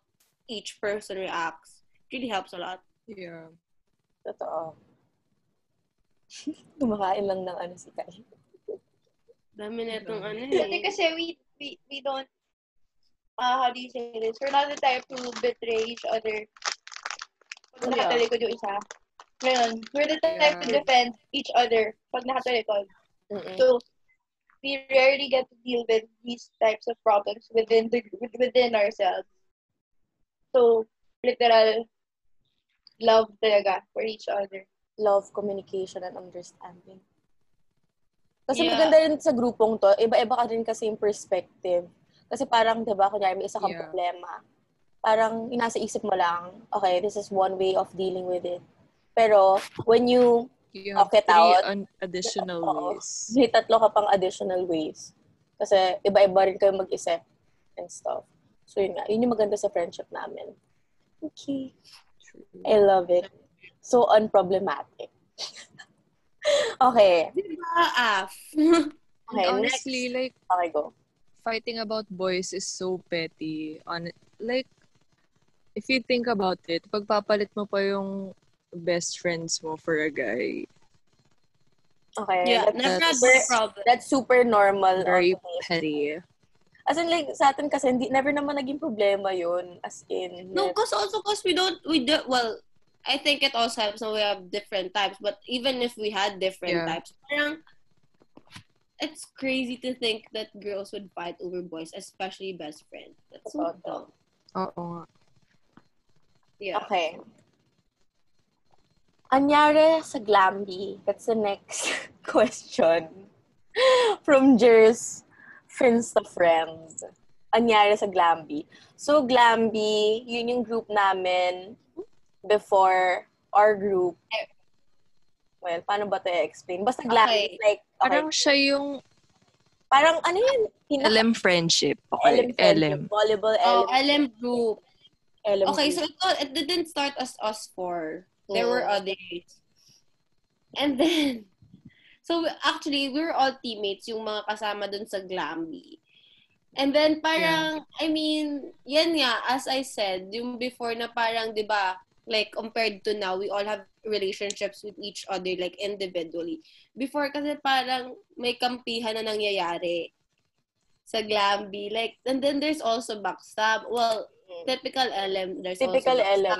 each person reacts. It really helps a lot. Yeah. Totoo. Kumakain lang ng ano si Kai. Dami na itong ano Kasi eh. kasi we, we, we don't, uh, how do you say this? We're not the type to betray each other. Pag Yeah. nakatalikod yung isa. Ngayon, we're the type to defend each other pag nakatalikod. Mm-mm. So, we rarely get to deal with these types of problems within the within ourselves. So, literal love talaga for each other. Love, communication, and understanding. Kasi Yeah. maganda rin sa grupong to, iba-iba ka rin kasi yung perspective. Kasi parang, di ba, kunyari may isa kang Yeah. problema. Parang, inasa isip mo lang, okay, this is one way of dealing with it. Pero, when you, You have Okay, three un- additional Oo. ways. may tatlo ka pang additional ways. Kasi, iba-iba rin kayo mag-isip and stuff. So, yun nga. Yun yung maganda sa friendship namin. Okay. True. I love it. So unproblematic. okay. Diba, Af? Okay, And next. honestly, like, Okay, go. fighting about boys is so petty. On like, if you think about it, pagpapalit mo pa yung best friends mo for a guy, Okay. yeah, that's, had super, problem. that's super normal. very petty. As in, like, sa atin kasi, hindi, never naman naging problema yun. As in, No, cause also cause we don't we do well. I think it also helps when we have different types. But even if we had different Yeah. types, parang it's crazy to think that girls would fight over boys, especially best friends. That's so dumb. Oo. Yeah. Okay. Anyari sa Glamby? That's the next question. From Jers, friends to friend. Anyari sa Glamby. So, Glamby, yun yung group namin before our group. Well, paano ba to i-explain? Basta Glamby, Okay. like, okay, Parang siya yung parang ano yun? Pinaka- LM friendship. LM Okay, friendship, LM. Volleyball Oh, LM. LM group. LM Okay, group. so it, it didn't start as us four. There were Mm. others. And then, so actually, we were all teammates, yung mga kasama dun sa Glamby. And then parang, I mean, yan nga, as I said, yung before na parang, di ba, like compared to now, we all have relationships with each other, like individually. Before kasi parang may kampihan na nangyayari sa Glamby. Like, and then there's also backstab. Well, typical LM, there's Typical also LM.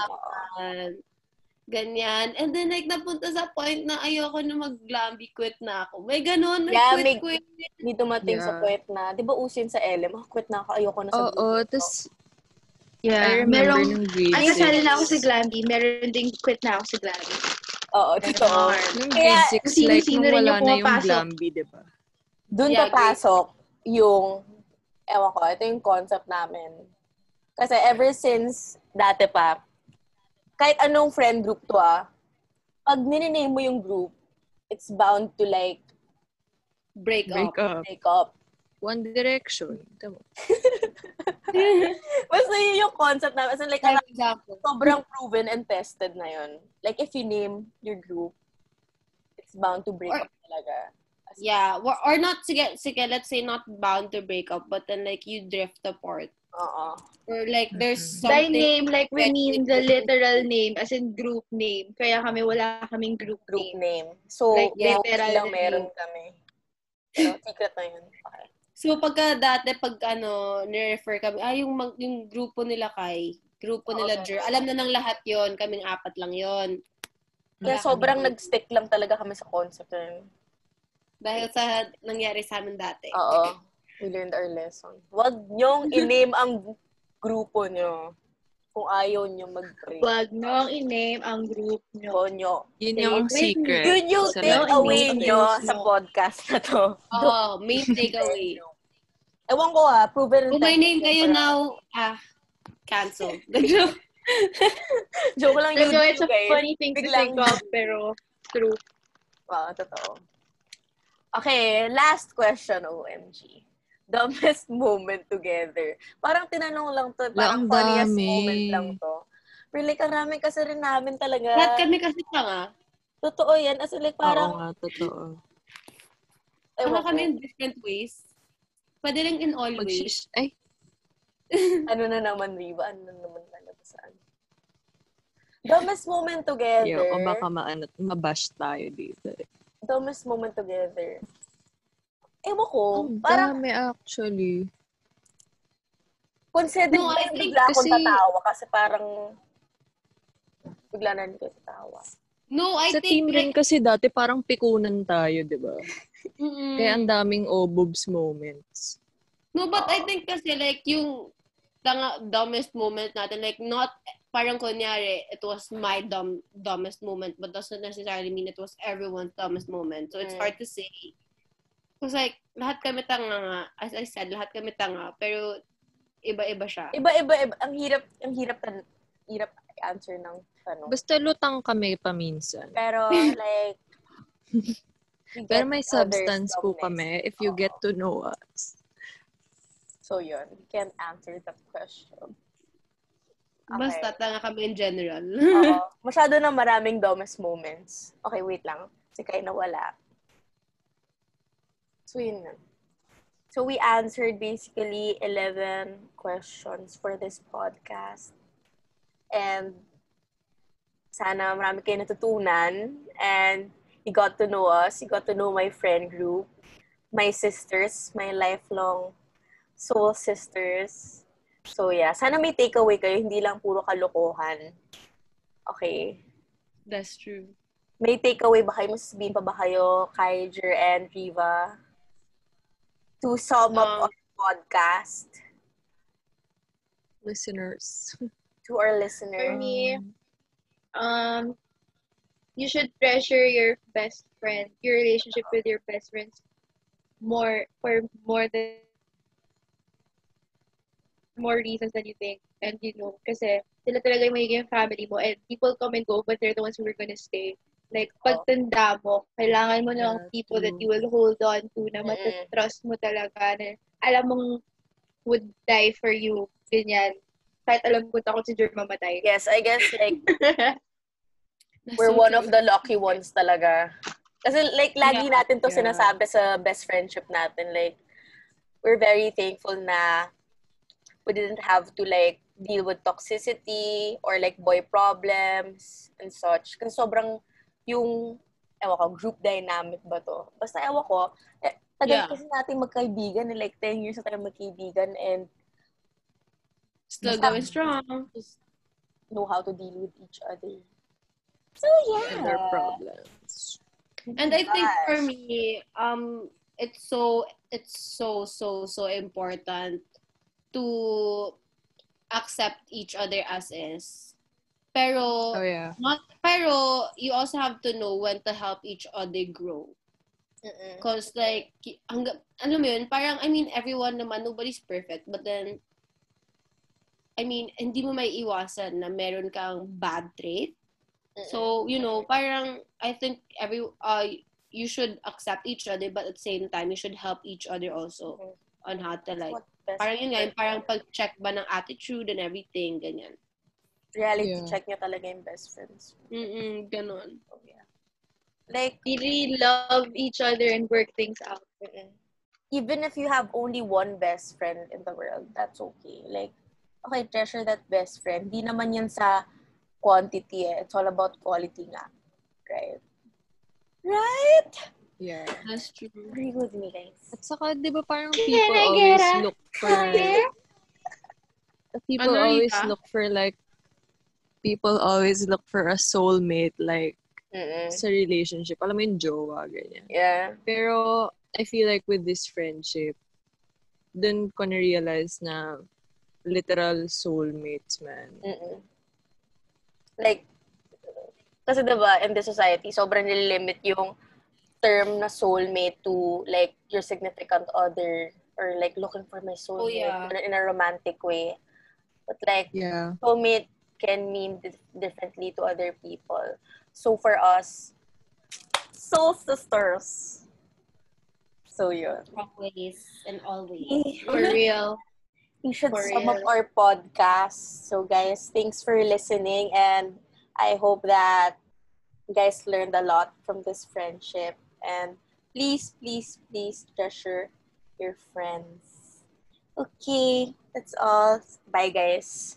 Ganyan. And then, like, napunta sa point na ayoko na mag-glamby, quit na ako. May ganun, may Yeah, quit, may- quit. Hindi dumating sa Yeah. quit na, di ba usin sa LM? Ah, quit na ako, ayoko na sa Oo, group. tas Yeah. I remember Merong, nung grade ay, kasali na ako sa Glamby. Meron ding quit na ako sa Glamby. Oo, totoo. Nung Kaya, grade 6, like, sino-sino nung rin wala yung na yung pumapasok. Glamby, di ba? Doon Yeah, papasok yung, ewan ko, ito yung concept namin. Kasi ever since dati pa, kahit anong friend group to ah, pag ninename mo yung group, it's bound to like Break, Break up. up. break up. One Direction. Tama. Basta yun yung concept namin. As in, like, For example. sobrang proven and tested na yun. Like, if you name your group, it's bound to break Or- up talaga. As- Yeah. Or, or not, sige, sige, let's say not bound to break up, but then like you drift apart. Oo. Or like there's Mhm. By something. name, like we mean the literal name, as in group name. Kaya kami wala kaming group, Group name. name. So, Like, yeah, literal lang name. meron kami. Pero, secret na yun. Okay. So pagka dati, pag ano, ni-refer kami, ah, yung, mag- yung grupo nila kay, grupo nila Okay. Jer, alam na ng lahat yon kaming apat lang yon Kaya sobrang kami- nag-stick lang talaga kami sa concept na yun. Dahil sa nangyari sa amin dati. Oo. We learned our lesson. Huwag niyong i-name ang grupo niyo kung ayaw niyo mag-pray. Huwag niyong i-name ang group niyo. Grupo niyo. Yun yung secret. Yun yung sa take lahat. away Name niyo sa podcast na to. Oo, main takeaway. Ewan ko ah, proven Kung may name kayo now, ah, cancel. Joke lang yun, it's a guys. funny thing to Biglang- think of, pero true. Wow, totoo. Okay, last question, OMG. Dumbest moment together. Parang tinanong lang to, parang Lang funniest dami. moment lang to. Pero like, ang rami kasi rin namin talaga. Lahat kami kasi tanga. Totoo yan. As in, like, Oo parang, nga, totoo. ewan ko. kami in different ways. Pwede rin in all ways. Mag-shish. Ay, ano na naman, Riva? Ano na naman talaga saan? Dumbest moment together. yo, o baka maano, mabash tayo dito. Dumbest moment together. Ewan ko. Ang parang, dami actually. consider No, I think bigla akong kasi- tatawa kasi parang bigla na hindi ko tatawa. No, I Sa think team rin like, kasi dati parang pikunan tayo, di ba? mm, Kaya ang daming obobs moments. No, but I think kasi like yung tanga, dumbest moment natin, like not parang kunyari, it was my dumb, dumbest moment, but doesn't necessarily mean it was everyone's dumbest moment. So it's Mm. hard to say. Because like, lahat kami tanga nga. As I said, lahat kami tanga. Pero iba-iba siya. Iba-iba, iba, ang hirap, ang hirap, tan- hirap answer ng tanong. Basta lutang kami paminsan. Pero, like, Pero may substance po kami if you Oo. get to know us. So, yun. Can't answer that question. Okay. Basta tanga kami in general. Oo. Masyado na maraming dumbest moments. Okay, wait lang. Si Kai nawala. So, yun na. So, we answered basically 11 questions for this podcast. And sana marami kayo natutunan. And you got to know us. You got to know my friend group. My sisters. My lifelong soul sisters. So, yeah. Sana may takeaway kayo. Hindi lang puro kalokohan. Okay. That's true. May takeaway ba kayo? Masasabihin pa ba kayo kay Jer and Riva? To sum up Um, our podcast Listeners. to our listeners. For me, um, you should treasure your best friend, your relationship with your best friends more for more than more reasons than you think. And you know, kasi sila talaga yung magiging family mo. And people come and go, but they're the ones who are gonna stay. Like, pagtanda mo, kailangan mo ng people that you will hold on to, na matatrust mo talaga, na alam mong would die for you. Ganyan. Kahit alam ko takot si Jer mamatay. Yes, I guess like we're one of the lucky ones talaga. Kasi like lagi Yeah. natin to Yeah. sinasabi sa best friendship natin. Like, we're very thankful na we didn't have to like deal with toxicity or like boy problems and such. Kasi sobrang yung, ewan ko, group dynamic ba to? Basta ewan ko, eh, tagal Yeah. kasi natin magkaibigan, eh, like 10 years na tayo magkaibigan and Still Basta- going strong. just know how to deal with each other. So yeah. And their problems. And I think for me, um, it's so it's so so so important to accept each other as is. Pero Oh, yeah. not pero you also have to know when to help each other grow. Mm-mm. Cause like hanggang ano mo yun, parang I mean everyone naman nobody's perfect but then I mean hindi mo may iwasan na meron kang bad trait So, you know, parang I think every uh you should accept each other but at the same time you should help each other also Mhm. on how to like parang yun nga, parang pag-check ba ng attitude and everything, ganyan. Reality Yeah. check nyo talaga yung best friends. Mm-mm, ganun. So, yeah. Like, really love each other and work things out. mm-mm. even if you have only one best friend in the world, that's okay. Like, okay, treasure that best friend. Di naman yun sa quantity eh. It's all about quality nga. Right? Right? Yeah. That's true. Agree with me, guys. At saka, di ba parang Can people always a look for, people Ano, always look for like, people always look for a soulmate like Mm-mm. sa relationship. Alam mo yung jowa, ganyan. Yeah. Pero, I feel like with this friendship, dun ko na-realize na literal soulmates, man. Mm-mm. Like, kasi diba, in the society, sobrang nililimit yung term na soulmate to like your significant other or like looking for my soulmate yeah. in a romantic way. But like, Yeah. soulmate can mean di- differently to other people. So for us, soul sisters. So yun. Always and always. For real. We should For sum up our podcast. So guys, thanks for listening and I hope that you guys learned a lot from this friendship and please, please, please treasure your friends. Okay, that's all. Bye guys.